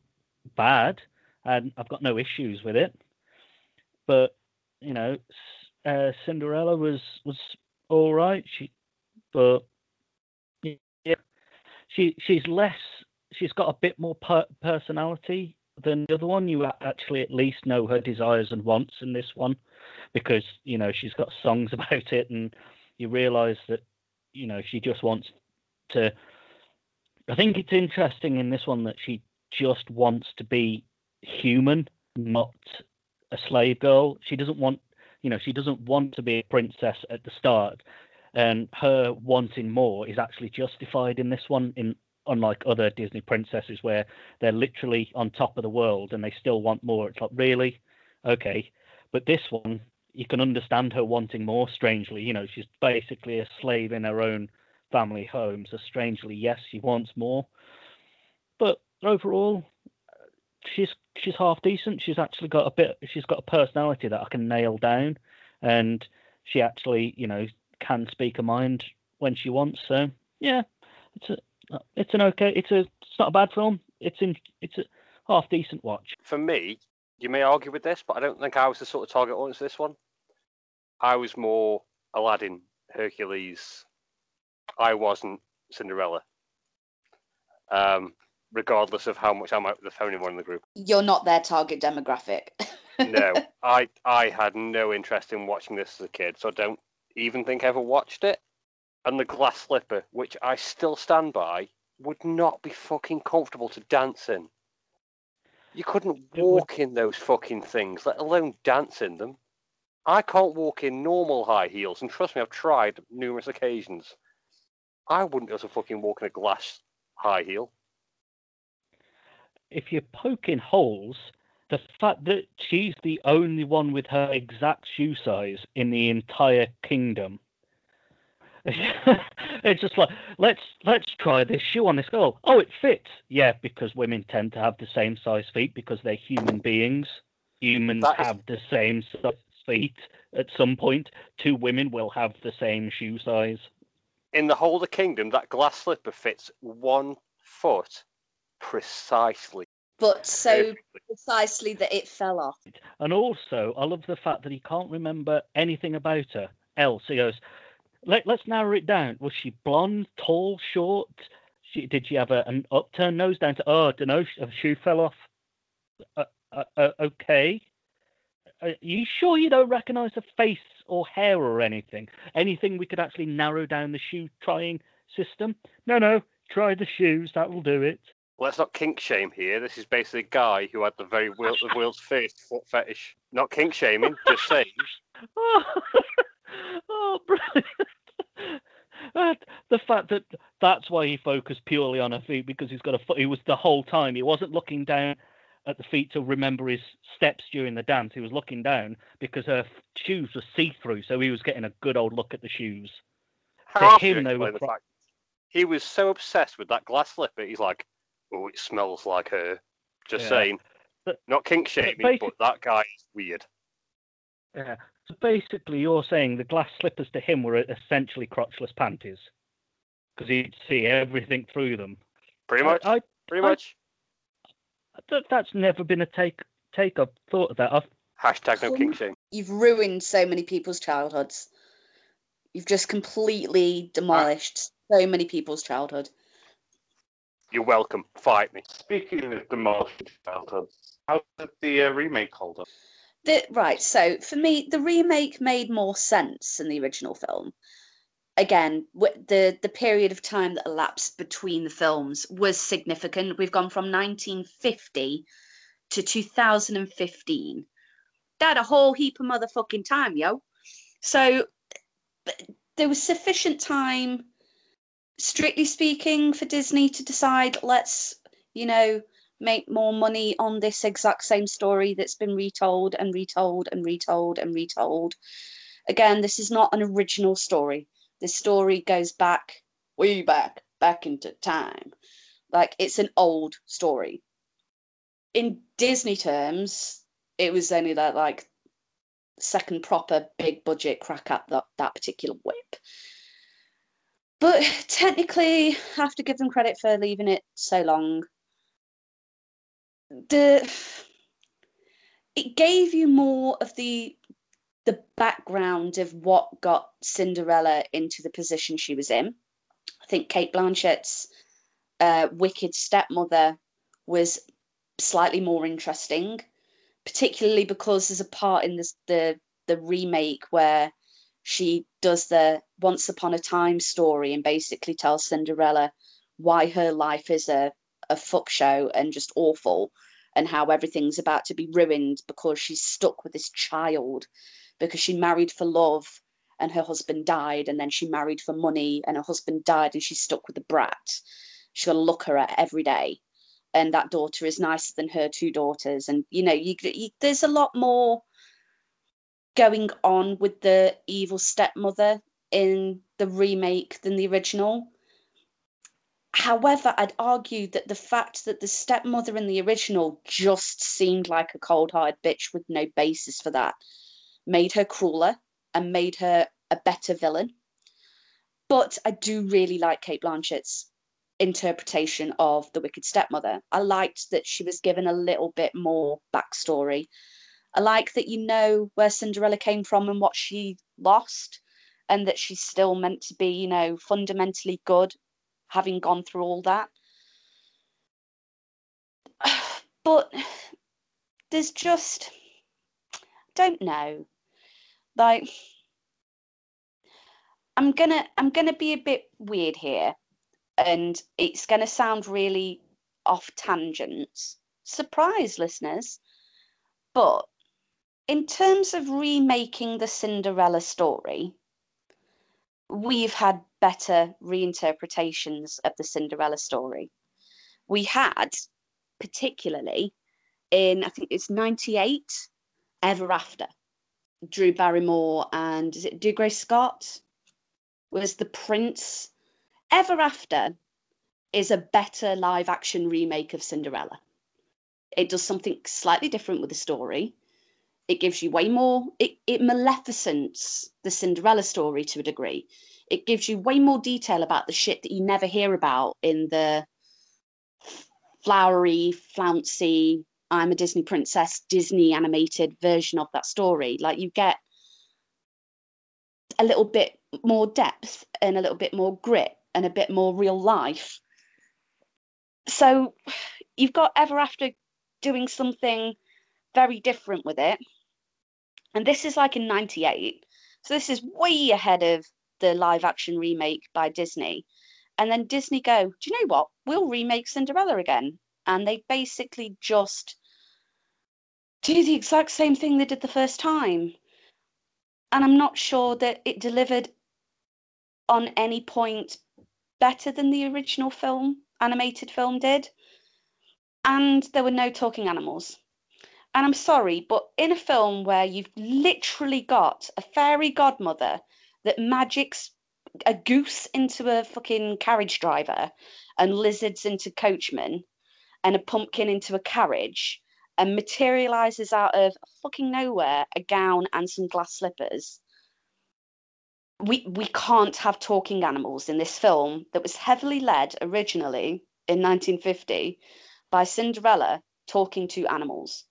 bad, and I've got no issues with it. But you know, uh, Cinderella was was all right. She, but yeah, she she's less. She's got a bit more per- personality than the other one. You actually at least know her desires and wants in this one, because you know she's got songs about it, and you realise that you know she just wants to. I think it's interesting in this one that she just wants to be human, not a slave girl. She doesn't want, you know, she doesn't want to be a princess at the start, and her wanting more is actually justified in this one. In unlike other Disney princesses, where they're literally on top of the world and they still want more. It's like really, okay, but this one you can understand her wanting more. Strangely, you know, she's basically a slave in her own family home. So strangely, yes, she wants more, but overall, she's she's half decent. She's actually got a bit. She's got a personality that I can nail down, and she actually, you know, can speak her mind when she wants. So yeah, it's a it's an okay. It's a it's not a bad film. It's in it's a half decent watch. For me, you may argue with this, but I don't think I was the sort of target audience for this one. I was more Aladdin, Hercules. I wasn't Cinderella. Um, regardless of how much I might be the feminine one in the group. You're not their target demographic. No, I I had no interest in watching this as a kid, so I don't even think I ever watched it. And the glass slipper, which I still stand by, would not be fucking comfortable to dance in. You couldn't walk in those fucking things, let alone dance in them. I can't walk in normal high heels, and trust me, I've tried numerous occasions. I wouldn't be able to fucking walk in a glass high heel. if you're poking holes, the fact that she's the only one with her exact shoe size in the entire kingdom. It's just like let's let's try this shoe on this girl. Oh, it fits. Yeah, because women tend to have the same size feet because they're human beings. Humans That is- have the same size feet at some point. Two women will have the same shoe size. In the whole of the kingdom, that glass slipper fits one foot precisely. but so precisely that it fell off. And also, I love the fact that he can't remember anything about her else. He goes, Let, let's narrow it down. Was she blonde, tall, short? She, did she have a, an upturned nose down to, oh, I don't know, a shoe fell off? Uh, uh, uh, okay. Are you sure you don't recognize her face or hair or anything? Anything we could actually narrow down the shoe trying system? No, no, try the shoes, that will do it. Well, that's not kink shame here. This is basically a guy who had the very world, the world's first foot fetish. Not kink shaming, just saying. Oh, brilliant. The fact that that's why he focused purely on her feet because he's got a foot. He was the whole time. He wasn't looking down at the feet to remember his steps during the dance. He was looking down because her shoes were see through, so he was getting a good old look at the shoes. How else him, they were pro- he was so obsessed with that glass slipper? He's like, "Oh, it smells like her." Just Yeah. saying. But- Not kink shaming, basi- but that guy is weird. Yeah. So basically, you're saying the glass slippers to him were essentially crotchless panties because he'd see everything through them. Pretty much. I, pretty I- much. that, that's never been a take. Take I've thought of that. I've Hashtag no kink shame. You've ruined so many people's childhoods. You've just completely demolished so many people's childhood. You're welcome. Fight me. Speaking of demolished childhoods, how did the uh, remake hold up? The, right, so for me, the remake made more sense than the original film. Again, the the period of time that elapsed between the films was significant. We've gone from 1950 to 2015. That a whole heap of motherfucking time, yo. So there was sufficient time, strictly speaking, for Disney to decide let's, you know, make more money on this exact same story that's been retold and retold and retold and retold. Again, this is not an original story. This story goes back, way back, back into time. Like it's an old story. In Disney terms, it was only that like second proper big budget crack at that, that particular whip. But technically, I have to give them credit for leaving it so long the it gave you more of the the background of what got Cinderella into the position she was in. I think Cate Blanchett's uh, wicked stepmother was slightly more interesting, particularly because there's a part in this the the remake where she does the once upon a time story and basically tells Cinderella why her life is a a fuck show and just awful and how everything's about to be ruined because she's stuck with this child because she married for love and her husband died and then she married for money and her husband died and she's stuck with the brat. She's got to look her at every day. And that daughter is nicer than her two daughters. And you know you, you there's a lot more going on with the evil stepmother in the remake than the original However, I'd argue that the fact that the stepmother in the original just seemed like a cold hearted bitch with no basis for that made her crueler and made her a better villain. But I do really like Cate Blanchett's interpretation of the wicked stepmother. I liked that she was given a little bit more backstory. I like that you know where Cinderella came from and what she lost, and that she's still meant to be, you know, fundamentally good, having gone through all that. But there's just, don't know, like. I'm gonna I'm gonna be a bit weird here and it's to sound really off tangents. Surprise, listeners. But in terms of remaking the Cinderella story, we've had better reinterpretations of the Cinderella story. We had, particularly in, I think it's 98, Ever After. Drew Barrymore and is it Dougray Scott was the prince Ever After is a better live action remake of Cinderella. It does something slightly different with the story. It gives you way more, it, it maleficents the Cinderella story to a degree. It gives you way more detail about the shit that you never hear about in the flowery, flouncy, I'm a Disney princess, Disney animated version of that story. Like you get a little bit more depth and a little bit more grit and a bit more real life. So you've got Ever After doing something very different with it. And this is like in 98. So this is way ahead of the live action remake by Disney. And then Disney go, do you know what? We'll remake Cinderella again. And they basically just do the exact same thing they did the first time. And I'm not sure that it delivered on any point better than the original film, animated film did. And there were no talking animals. And I'm sorry, but in a film where you've literally got a fairy godmother that magics a goose into a fucking carriage driver and lizards into coachmen and a pumpkin into a carriage and materializes out of fucking nowhere a gown and some glass slippers we we can't have talking animals in this film that was heavily led originally in 1950 by Cinderella talking to animals.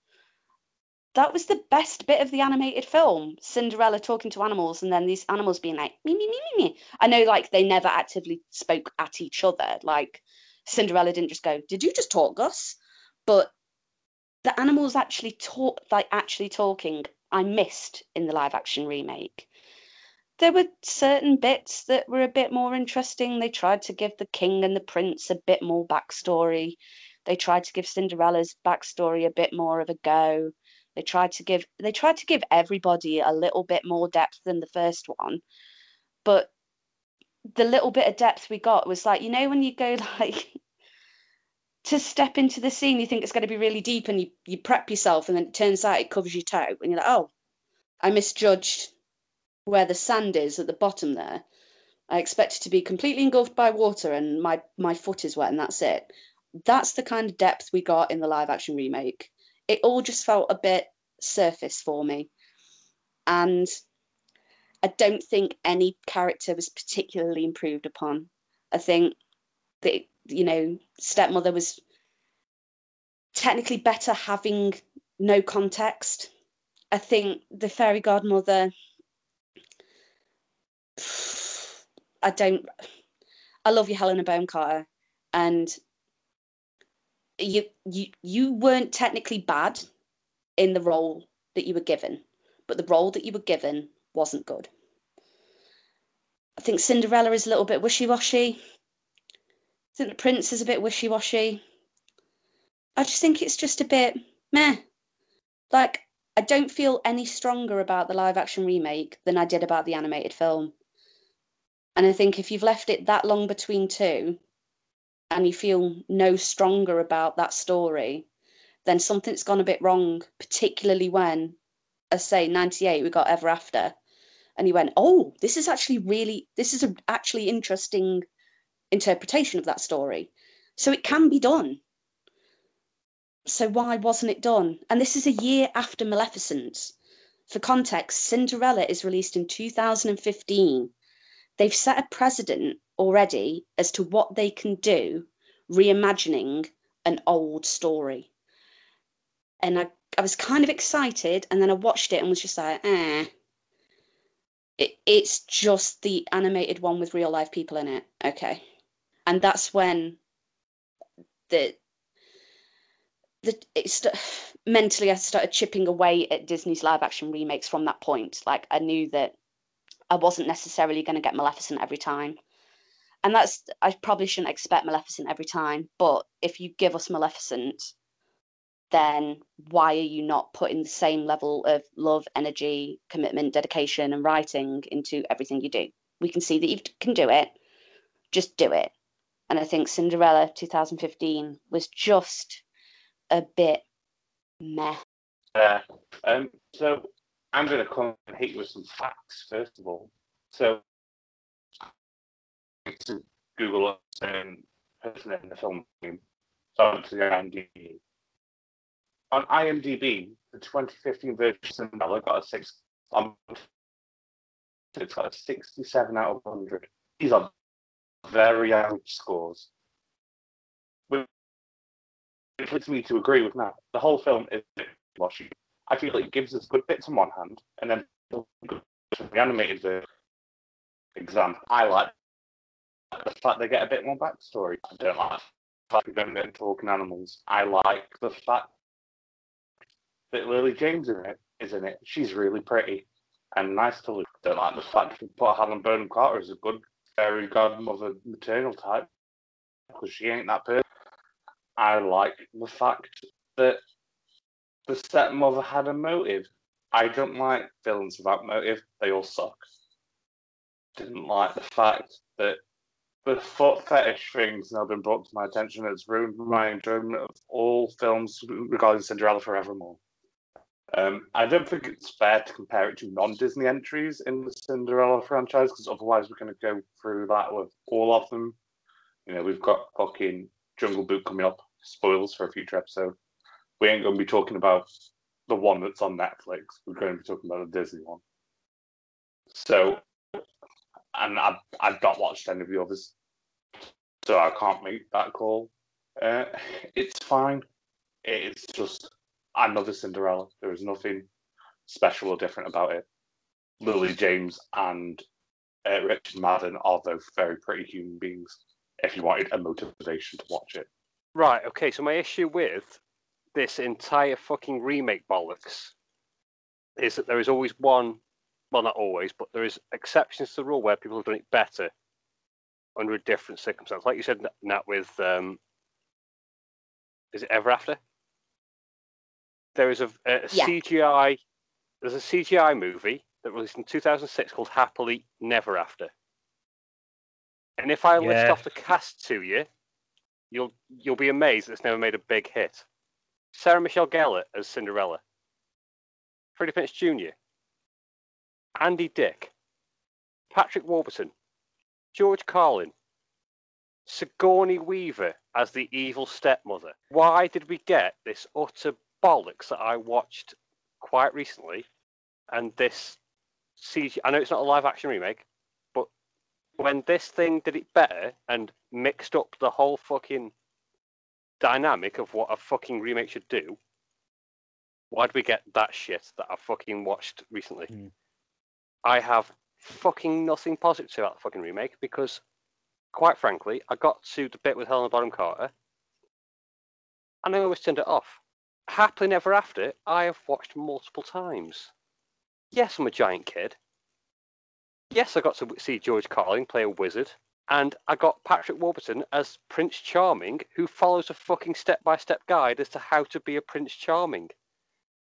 That was the best bit of the animated film, Cinderella talking to animals, and then these animals being like me me me me me. I know, like they never actively spoke at each other. Like Cinderella didn't just go, "Did you just talk, Gus?" But the animals actually talk, like actually talking. I missed in the live action remake there were certain bits that were a bit more interesting. They tried to give the king and the prince a bit more backstory. They tried to give Cinderella's backstory a bit more of a go. They tried to give they tried to give everybody a little bit more depth than the first one. But the little bit of depth we got was like, you know, when you go like to step into the scene, you think it's going to be really deep and you, you prep yourself and then it turns out it covers your toe and you're like, oh, I misjudged where the sand is at the bottom there. I expect it to be completely engulfed by water and my, my foot is wet and that's it. That's the kind of depth we got in the live action remake. It all just felt a bit surface for me. And I don't think any character was particularly improved upon. I think that, you know, Stepmother was technically better having no context. I think the fairy godmother I don't. I love you, Helena Bonham Carter, and you you you weren't technically bad in the role that you were given, but the role that you were given wasn't good. I think Cinderella is a little bit wishy washy. I think the prince is a bit wishy washy. I just think it's just a bit meh. Like I don't feel any stronger about the live action remake than I did about the animated film. And I think if you've left it that long between two and you feel no stronger about that story, then something's gone a bit wrong, particularly when, I say, 98, we got Ever After. And he went, oh, this is actually really, this is a actually interesting interpretation of that story. So it can be done. So why wasn't it done? And this is a year after Maleficent. For context, Cinderella is released in 2015 they've set a precedent already as to what they can do reimagining an old story. And I, I was kind of excited, and then I watched it and was just like, eh. It, it's just the animated one with real life people in it. Okay. And that's when the the it's mentally I started chipping away at Disney's live action remakes from that point. Like I knew that I wasn't necessarily going to get Maleficent every time. And that's I probably shouldn't expect Maleficent every time, but if you give us Maleficent, then why are you not putting the same level of love, energy, commitment, dedication, and writing into everything you do? We can see that you can do it. Just do it. And I think Cinderella 2015 was just a bit meh. Uh, um, so I'm going to come and hit you with some facts first of all. So Google um, person in the film so to the IMDb. On IMDb, the 2015 version of Cinderella got a six. Um, it's got a 67 out of 100. These are very average scores. Which leads me to agree with Matt. The whole film is washy. I feel like it gives us good bits on one hand, and then the animated version. Example, I like the fact they get a bit more backstory. I don't like the fact we don't get talking animals. I like the fact that Lily James in it is in it. She's really pretty and nice to look. I don't like the fact we put Helen Bonham Carter as a good fairy godmother maternal type because she ain't that person. I like the fact that the stepmother had a motive. I don't like villains without motive. They all suck. Didn't like the fact that the foot fetish things now been brought to my attention. It's ruined my enjoyment of all films regarding Cinderella forevermore. Um, I don't think it's fair to compare it to non-Disney entries in the Cinderella franchise because otherwise we're going to go through that with all of them. You know, we've got fucking Jungle Book coming up. Spoils for a future episode. We ain't going to be talking about the one that's on Netflix. We're going to be talking about the Disney one. So and I've, I've not watched any of the others, so I can't make that call. Uh, it's fine. It's just another Cinderella. There is nothing special or different about it. Lily James and uh, Richard Madden are both very pretty human beings. If you wanted a motivation to watch it, right? Okay, so my issue with this entire fucking remake bollocks is that there is always one well, not always, but there is exceptions to the rule where people have done it better under a different circumstance. Like you said, Nat, with um, is it Ever After? There is a, a yeah. CGI. There's a CGI movie that released in 2006 called Happily Never After. And if I yeah. list off the cast to you, you'll you'll be amazed that it's never made a big hit. Sarah Michelle Gellar as Cinderella. Freddie Prinze Jr. Andy Dick, Patrick Warburton, George Carlin, Sigourney Weaver as the evil stepmother. Why did we get this utter bollocks that I watched quite recently and this CG? I know it's not a live action remake, but when this thing did it better and mixed up the whole fucking dynamic of what a fucking remake should do, why did we get that shit that I fucking watched recently? Mm. I have fucking nothing positive about the fucking remake because, quite frankly, I got to the bit with Helena Bonham Carter and I always turned it off. Happily Never After, I have watched multiple times. Yes, I'm a giant kid. Yes, I got to see George Carlin play a wizard. And I got Patrick Warburton as Prince Charming, who follows a fucking step by step guide as to how to be a Prince Charming.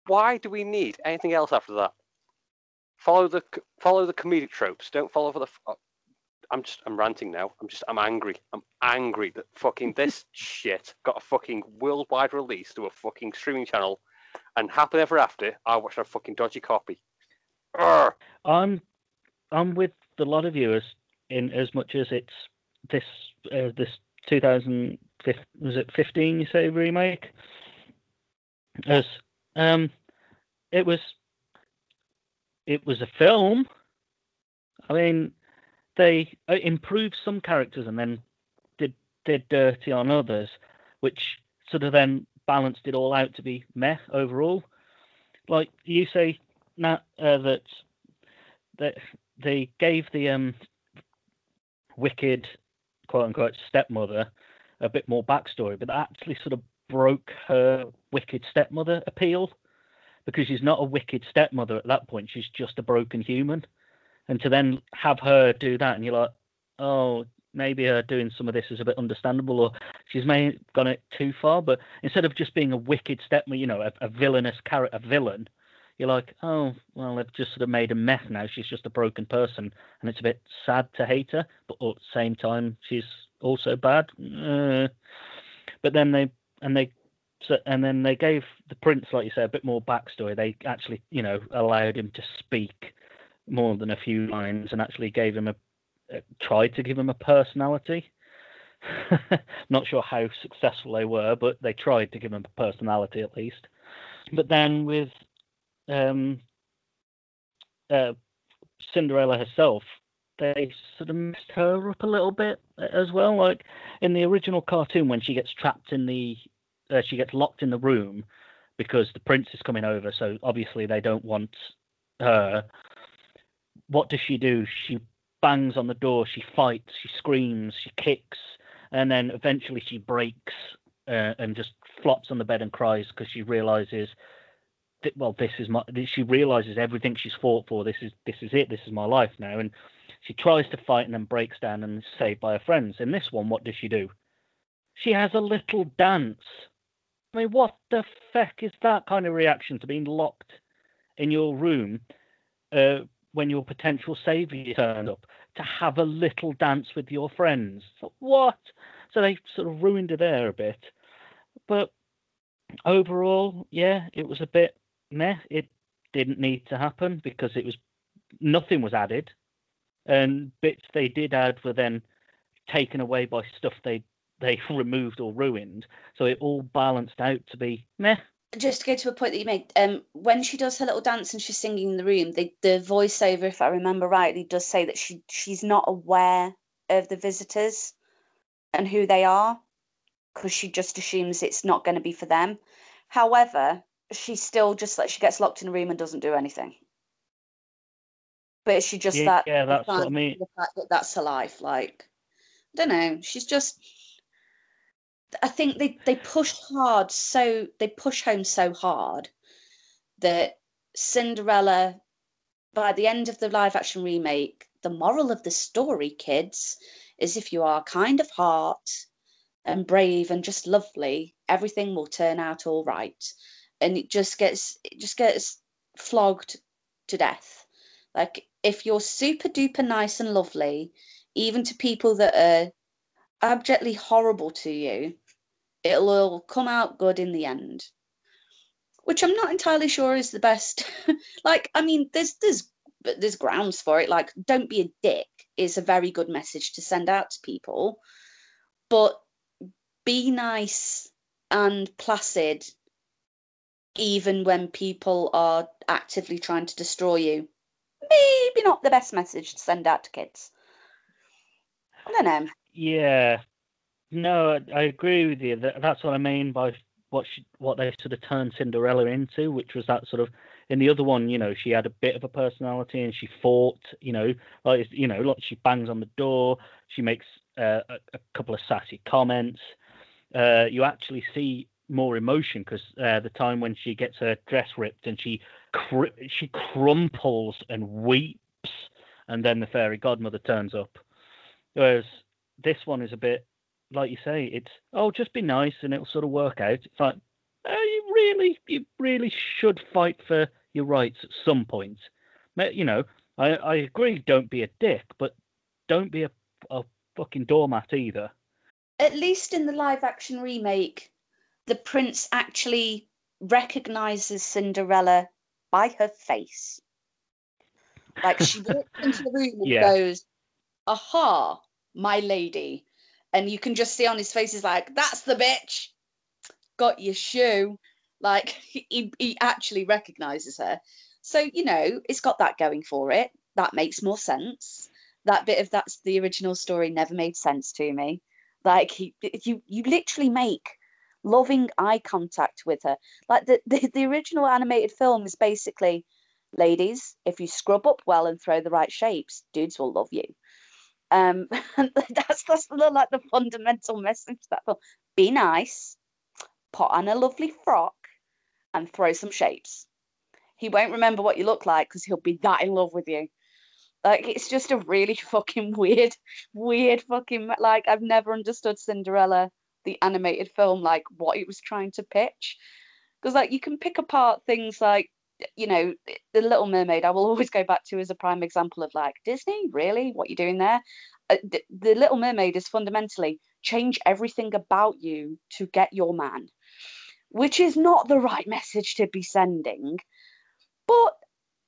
Why do we need anything else after that? Follow the follow the comedic tropes. Don't follow for the. Uh, I'm just I'm ranting now. I'm just I'm angry. I'm angry that fucking this shit got a fucking worldwide release to a fucking streaming channel, and happily ever after I watched a fucking dodgy copy. Urgh. I'm I'm with a lot of viewers in as much as it's this uh, this 2015 was it 15 you say remake as um it was it was a film. I mean, they uh, improved some characters and then did did dirty on others, which sort of then balanced it all out to be meh overall. Like you say, Nat, uh, that that they gave the um wicked quote unquote stepmother a bit more backstory, but that actually sort of broke her wicked stepmother appeal because she's not a wicked stepmother at that point. She's just a broken human. And to then have her do that, and you're like, oh, maybe her doing some of this is a bit understandable, or she's may gone it too far. But instead of just being a wicked stepmother, you know, a, a villainous character, a villain, you're like, oh, well, they've just sort of made a mess now. She's just a broken person, and it's a bit sad to hate her, but at the same time, she's also bad. Uh, but then they and they so, and then they gave the prince, like you say, a bit more backstory. They actually, you know, allowed him to speak more than a few lines, and actually gave him a, tried to give him a personality. Not sure how successful they were, but they tried to give him a personality at least. But then with um, uh, Cinderella herself, they sort of messed her up a little bit as well. Like in the original cartoon, when she gets trapped in the, uh, she gets locked in the room because the prince is coming over. So obviously they don't want her. What does she do? She bangs on the door. She fights. She screams. She kicks, and then eventually she breaks uh, and just flops on the bed and cries because she realizes that well, this is my. She realizes everything she's fought for. This is this is it. This is my life now, and she tries to fight and then breaks down and is saved by her friends. In this one, what does she do? She has a little dance. I mean, what the feck is that kind of reaction to being locked in your room uh, when your potential savior turned up to have a little dance with your friends? What? So they sort of ruined it there a bit. But overall, yeah, it was a bit meh. It didn't need to happen because it was nothing was added and bits they did add were then taken away by stuff they they removed or ruined. So it all balanced out to be meh. Just to go to a point that you made, um, when she does her little dance and she's singing in the room, the, the voiceover, if I remember rightly, does say that she she's not aware of the visitors and who they are because she just assumes it's not going to be for them. However, she still just like she gets locked in a room and doesn't do anything but is she just yeah, that? Yeah, that's what I mean. The fact that that's her life, like, I don't know. She's just. I think they they push hard, so they push home so hard that Cinderella, by the end of the live action remake, the moral of the story, kids, is if you are kind of heart and brave and just lovely, everything will turn out all right. And it just gets it just gets flogged to death. Like if you're super duper nice and lovely, even to people that are abjectly horrible to you, it'll all come out good in the end. Which I'm not entirely sure is the best. like, I mean, there's there's there's grounds for it. Like, don't be a dick is a very good message to send out to people. But be nice and placid even when people are actively trying to destroy you maybe not the best message to send out to kids. I don't know. Yeah, no, I agree with you. That's what I mean by what she, what they sort of turned Cinderella into, which was that sort of. In the other one, you know, she had a bit of a personality and she fought. You know, like you know, like she bangs on the door. She makes uh, a, a couple of sassy comments. Uh, you actually see more emotion because uh, the time when she gets her dress ripped and she cr- she crumples and weeps, and then the fairy godmother turns up. Whereas this one is a bit like you say, it's oh just be nice and it'll sort of work out. It's like oh, you really you really should fight for your rights at some point. You know, I, I agree. Don't be a dick, but don't be a, a fucking doormat either. At least in the live action remake, the prince actually recognizes Cinderella by her face. Like she walks into the room and yeah. goes, Aha, my lady. And you can just see on his face, he's like, That's the bitch. Got your shoe. Like he, he actually recognizes her. So, you know, it's got that going for it. That makes more sense. that bit of that's the original story never made sense to me. Like he, you, you literally make loving eye contact with her. Like the, the, the original animated film is basically, ladies, if you scrub up well and throw the right shapes, dudes will love you. Um, that's that's the, like the fundamental message that film. Be nice, put on a lovely frock, and throw some shapes. He won't remember what you look like because he'll be that in love with you. Like it's just a really fucking weird, weird fucking like I've never understood Cinderella, the animated film, like what it was trying to pitch. Because like you can pick apart things like you know the Little Mermaid. I will always go back to as a prime example of like Disney. Really, what you're doing there? Uh, the, the Little Mermaid is fundamentally change everything about you to get your man, which is not the right message to be sending. But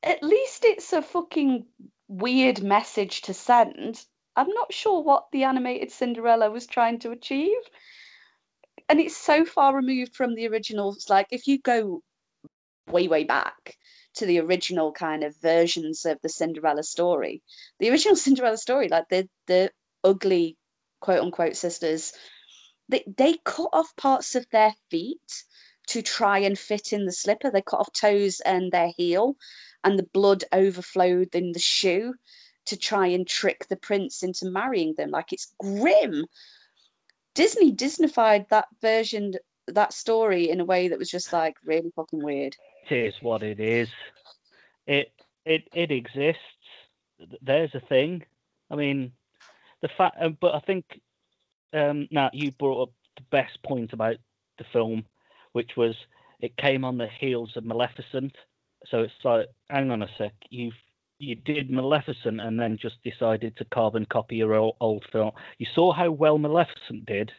at least it's a fucking weird message to send. I'm not sure what the animated Cinderella was trying to achieve. And it's so far removed from the originals. Like, if you go way, way back to the original kind of versions of the Cinderella story, the original Cinderella story, like the, the ugly quote unquote sisters, they, they cut off parts of their feet to try and fit in the slipper. They cut off toes and their heel and the blood overflowed in the shoe to try and trick the prince into marrying them. Like it's grim. Disney Disneyfied that version, that story in a way that was just like really fucking weird. It is what it is. It it it exists. There's a thing. I mean, the fact, um, but I think um, now you brought up the best point about the film, which was it came on the heels of Maleficent, so it's like, hang on a sec, you've you did Maleficent and then just decided to carbon copy your old, old film. You saw how well Maleficent did,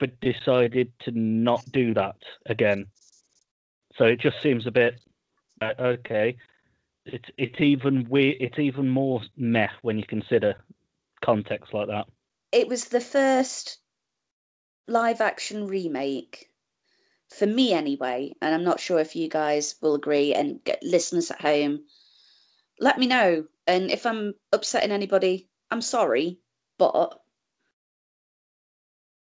but decided to not do that again. So it just seems a bit uh, okay. It's it's even weird. It's even more meh when you consider context like that. It was the first live action remake for me anyway, and I'm not sure if you guys will agree and get listeners at home, let me know. And if I'm upsetting anybody, I'm sorry, but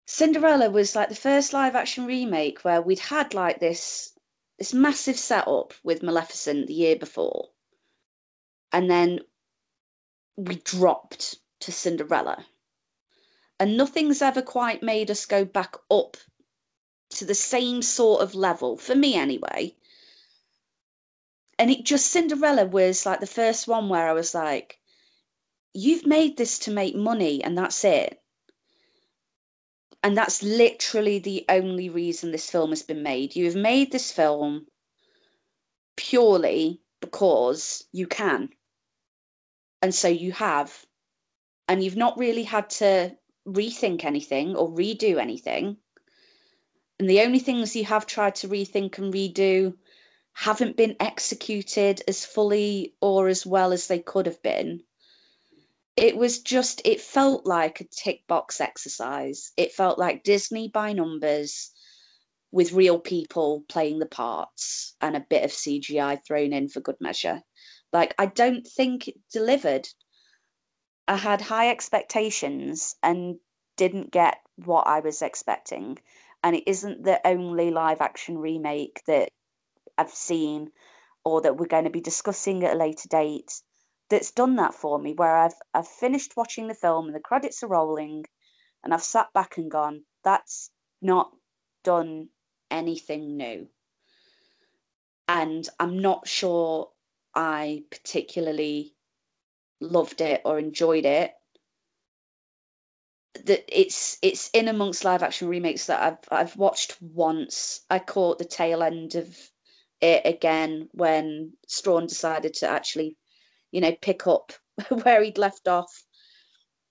Cinderella was like the first live action remake where we'd had like this this massive setup with Maleficent the year before. And then we dropped to Cinderella. And nothing's ever quite made us go back up to the same sort of level, for me anyway. And it just, Cinderella was like the first one where I was like, you've made this to make money and that's it. And that's literally the only reason this film has been made. You have made this film purely because you can. And so you have. And you've not really had to rethink anything or redo anything and the only things you have tried to rethink and redo haven't been executed as fully or as well as they could have been. It was just, it felt like a tick box exercise. It felt like Disney by numbers with real people playing the parts and a bit of CGI thrown in for good measure. Like, I don't think it delivered. I had high expectations and didn't get what I was expecting and it isn't the only live action remake that I've seen or that we're going to be discussing at a later date that's done that for me where I've I've finished watching the film and the credits are rolling and I've sat back and gone that's not done anything new and I'm not sure I particularly loved it or enjoyed it that it's it's in amongst live action remakes that I've I've watched once. I caught the tail end of it again when Strawn decided to actually, you know, pick up where he'd left off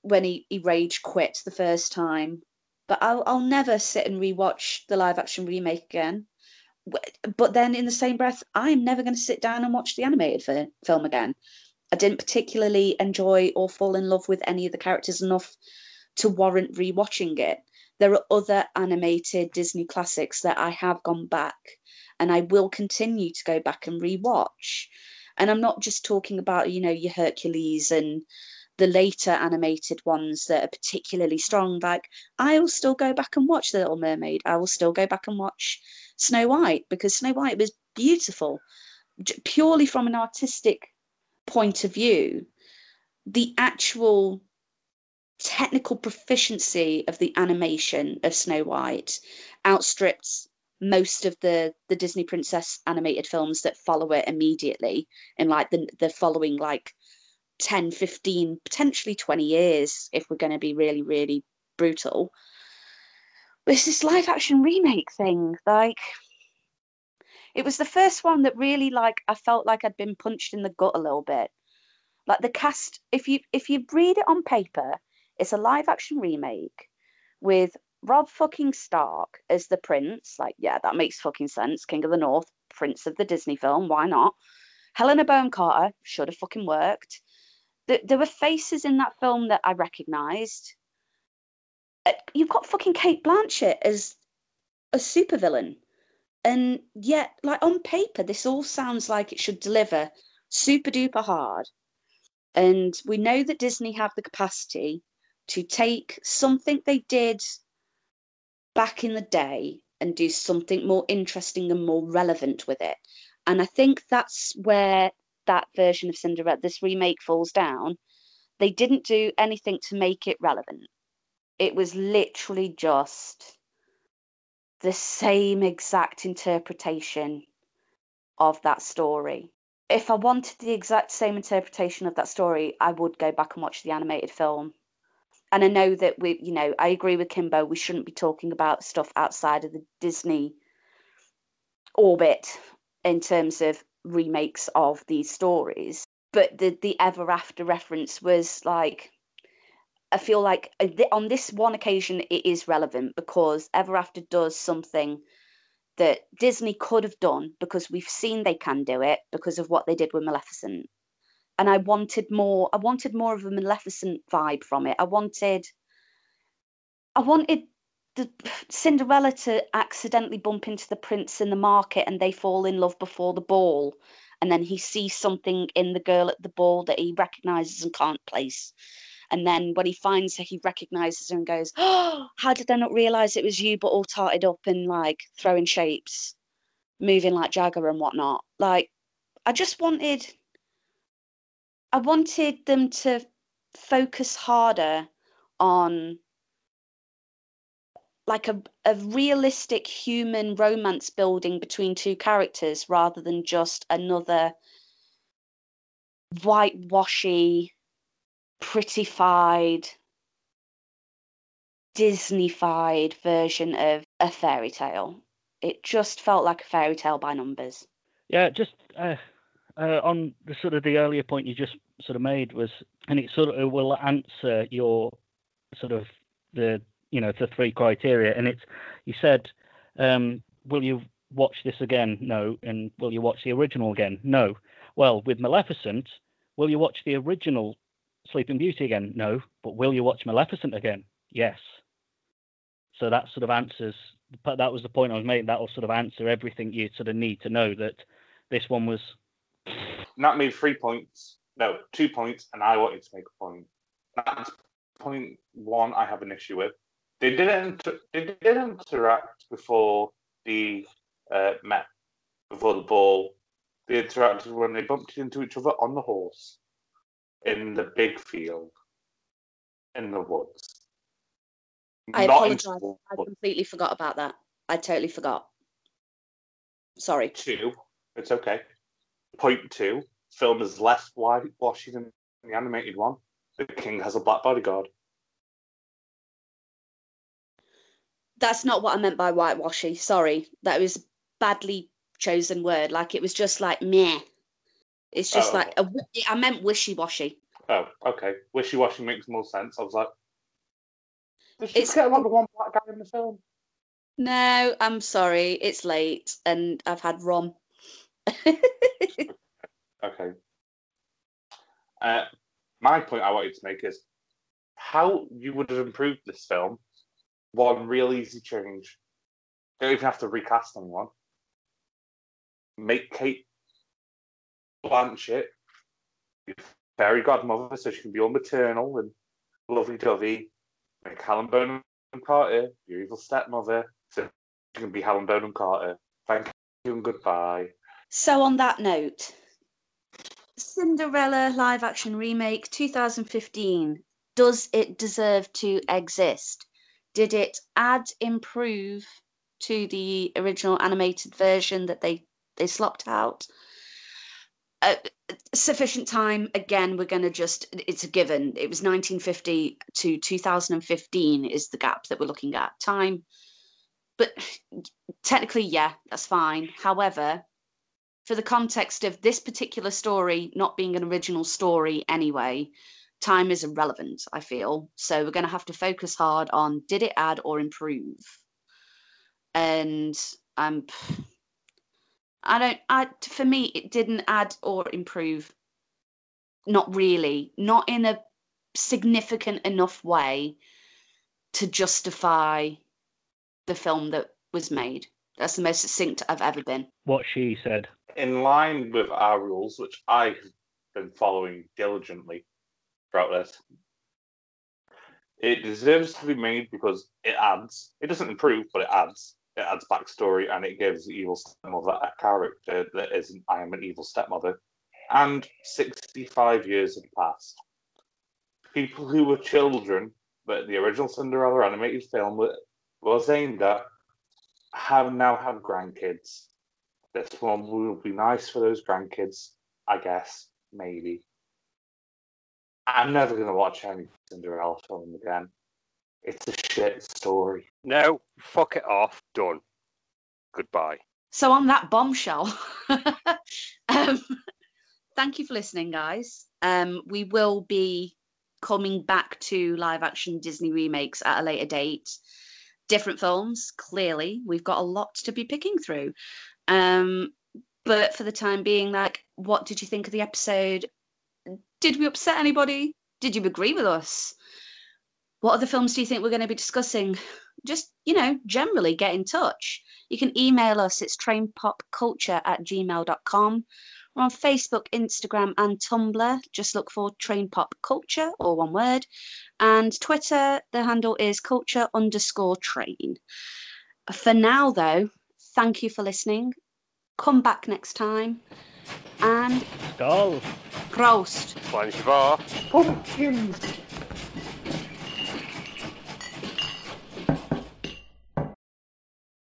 when he, he rage quit the first time. But I'll I'll never sit and rewatch the live action remake again. But then in the same breath, I'm never going to sit down and watch the animated film again. I didn't particularly enjoy or fall in love with any of the characters enough to warrant rewatching it. There are other animated Disney classics that I have gone back and I will continue to go back and rewatch. And I'm not just talking about, you know, your Hercules and the later animated ones that are particularly strong. Like I will still go back and watch The Little Mermaid. I will still go back and watch Snow White because Snow White was beautiful, purely from an artistic point of view. The actual technical proficiency of the animation of Snow White outstrips most of the the Disney princess animated films that follow it immediately in like the the following like 10 15 potentially 20 years if we're going to be really really brutal. It's this live action remake thing like it was the first one that really like I felt like I'd been punched in the gut a little bit. Like the cast if you if you read it on paper it's a live action remake with Robb fucking Stark as the prince. Like, yeah, that makes fucking sense. King of the North, prince of the Disney film. Why not? Helena Bonham Carter should have fucking worked. There were faces in that film that I recognised. Uh, you've got fucking Cate Blanchett as a supervillain. And yet, like on paper, this all sounds like it should deliver super duper hard. And we know that Disney have the capacity to take something they did back in the day and do something more interesting and more relevant with it. And I think that's where that version of Cinderella, this remake, falls down. They didn't do anything to make it relevant. It was literally just the same exact interpretation of that story. If I wanted the exact same interpretation of that story, I would go back and watch the animated film and I know that we, you know, I agree with Kimbo. We shouldn't be talking about stuff outside of the Disney orbit in terms of remakes of these stories. But the the ever after reference was like, I feel like uh, on this one occasion it is relevant because ever after does something that Disney could have done because we've seen they can do it because of what they did with Maleficent and I wanted more. I wanted more of a Maleficent vibe from it. I wanted, I wanted the Cinderella to accidentally bump into the prince in the market, and they fall in love before the ball, and then he sees something in the girl at the ball that he recognizes and can't place. And then when he finds her, he recognizes her and goes, Oh, how did I not realize it was you, but all tarted up and like throwing shapes, moving like Jagger and whatnot? Like, I just wanted I wanted them to focus harder on like a, a realistic human romance building between two characters rather than just another whitewashy, prettified, Disneyfied version of a fairy tale. It just felt like a fairy tale by numbers. Yeah, just uh, uh, on the sort of the earlier point you just sort of made was, and it sort of will answer your sort of the you know the three criteria, and it's you said, um, will you watch this again? No, and will you watch the original again? No. Well, with Maleficent, will you watch the original Sleeping Beauty again? No, but will you watch Maleficent again? Yes. So that sort of answers. But That was the point I was making. That will sort of answer everything you sort of need to know that this one was Nat made three points. No, two points, and I wanted to make a point. That's point one I have an issue with. They didn't. They didn't interact before the uh, met before the ball. They interacted when they bumped into each other on the horse in the big field in the woods. I apologize. I completely forgot about that. I totally forgot. Sorry. Two. It's okay. Point two, film is less whitewashy than the animated one. The king has a black bodyguard. That's not what I meant by whitewashy. Sorry, that was a badly chosen word. Like it was just like meh. It's just oh. like a, I meant wishy washy. Oh, okay. Wishy washy makes more sense. I was like, it's get about the one black guy in the film. No, I'm sorry. It's late and I've had rum. okay. Uh, my point I wanted to make is how you would have improved this film. One real easy change. Don't even have to recast anyone. Make Cate Blanchett your fairy godmother, so she can be all maternal and lovely dovey. Make Helen Bonham Carter your evil stepmother, so she can be Helen Bonham Carter. Thank you and goodbye. So, on that note, Cinderella live action remake 2015. Does it deserve to exist? Did it add, improve to the original animated version that they, they slopped out? Uh, sufficient time again we're going to just it's a given it was 1950 to 2015 is the gap that we're looking at time but technically yeah that's fine however for the context of this particular story not being an original story anyway time is irrelevant i feel so we're going to have to focus hard on did it add or improve and um I don't. I for me, it didn't add or improve. Not really. Not in a significant enough way to justify the film that was made. That's the most succinct I've ever been. What she said. In line with our rules, which I've been following diligently throughout this, it deserves to be made because it adds. It doesn't improve, but it adds it adds backstory and it gives the evil stepmother a character that isn't I am an evil stepmother. And 65 years have passed. People who were children that the original Cinderella animated film was aimed at have now have grandkids. This one will be nice for those grandkids, I guess, maybe. I'm never going to watch any Cinderella film again. It's a shit story. No, fuck it off. Done. Goodbye. So on that bombshell, um, thank you for listening, guys. Um, we will be coming back to live action Disney remakes at a later date. Different films, clearly. We've got a lot to be picking through. Um, but for the time being, like, what did you think of the episode? Did we upset anybody? Did you agree with us? what other films do you think we're going to be discussing? Just, you know, generally get in touch. You can email us, it's trainpopculture at gmail.com. We're on Facebook, Instagram, and Tumblr. Just look for Train Pop Culture, or one word. And Twitter, the handle is culture underscore train. For now, though, thank you for listening. Come back next time. And. Skål! Prost! Flange var. Pumpkins!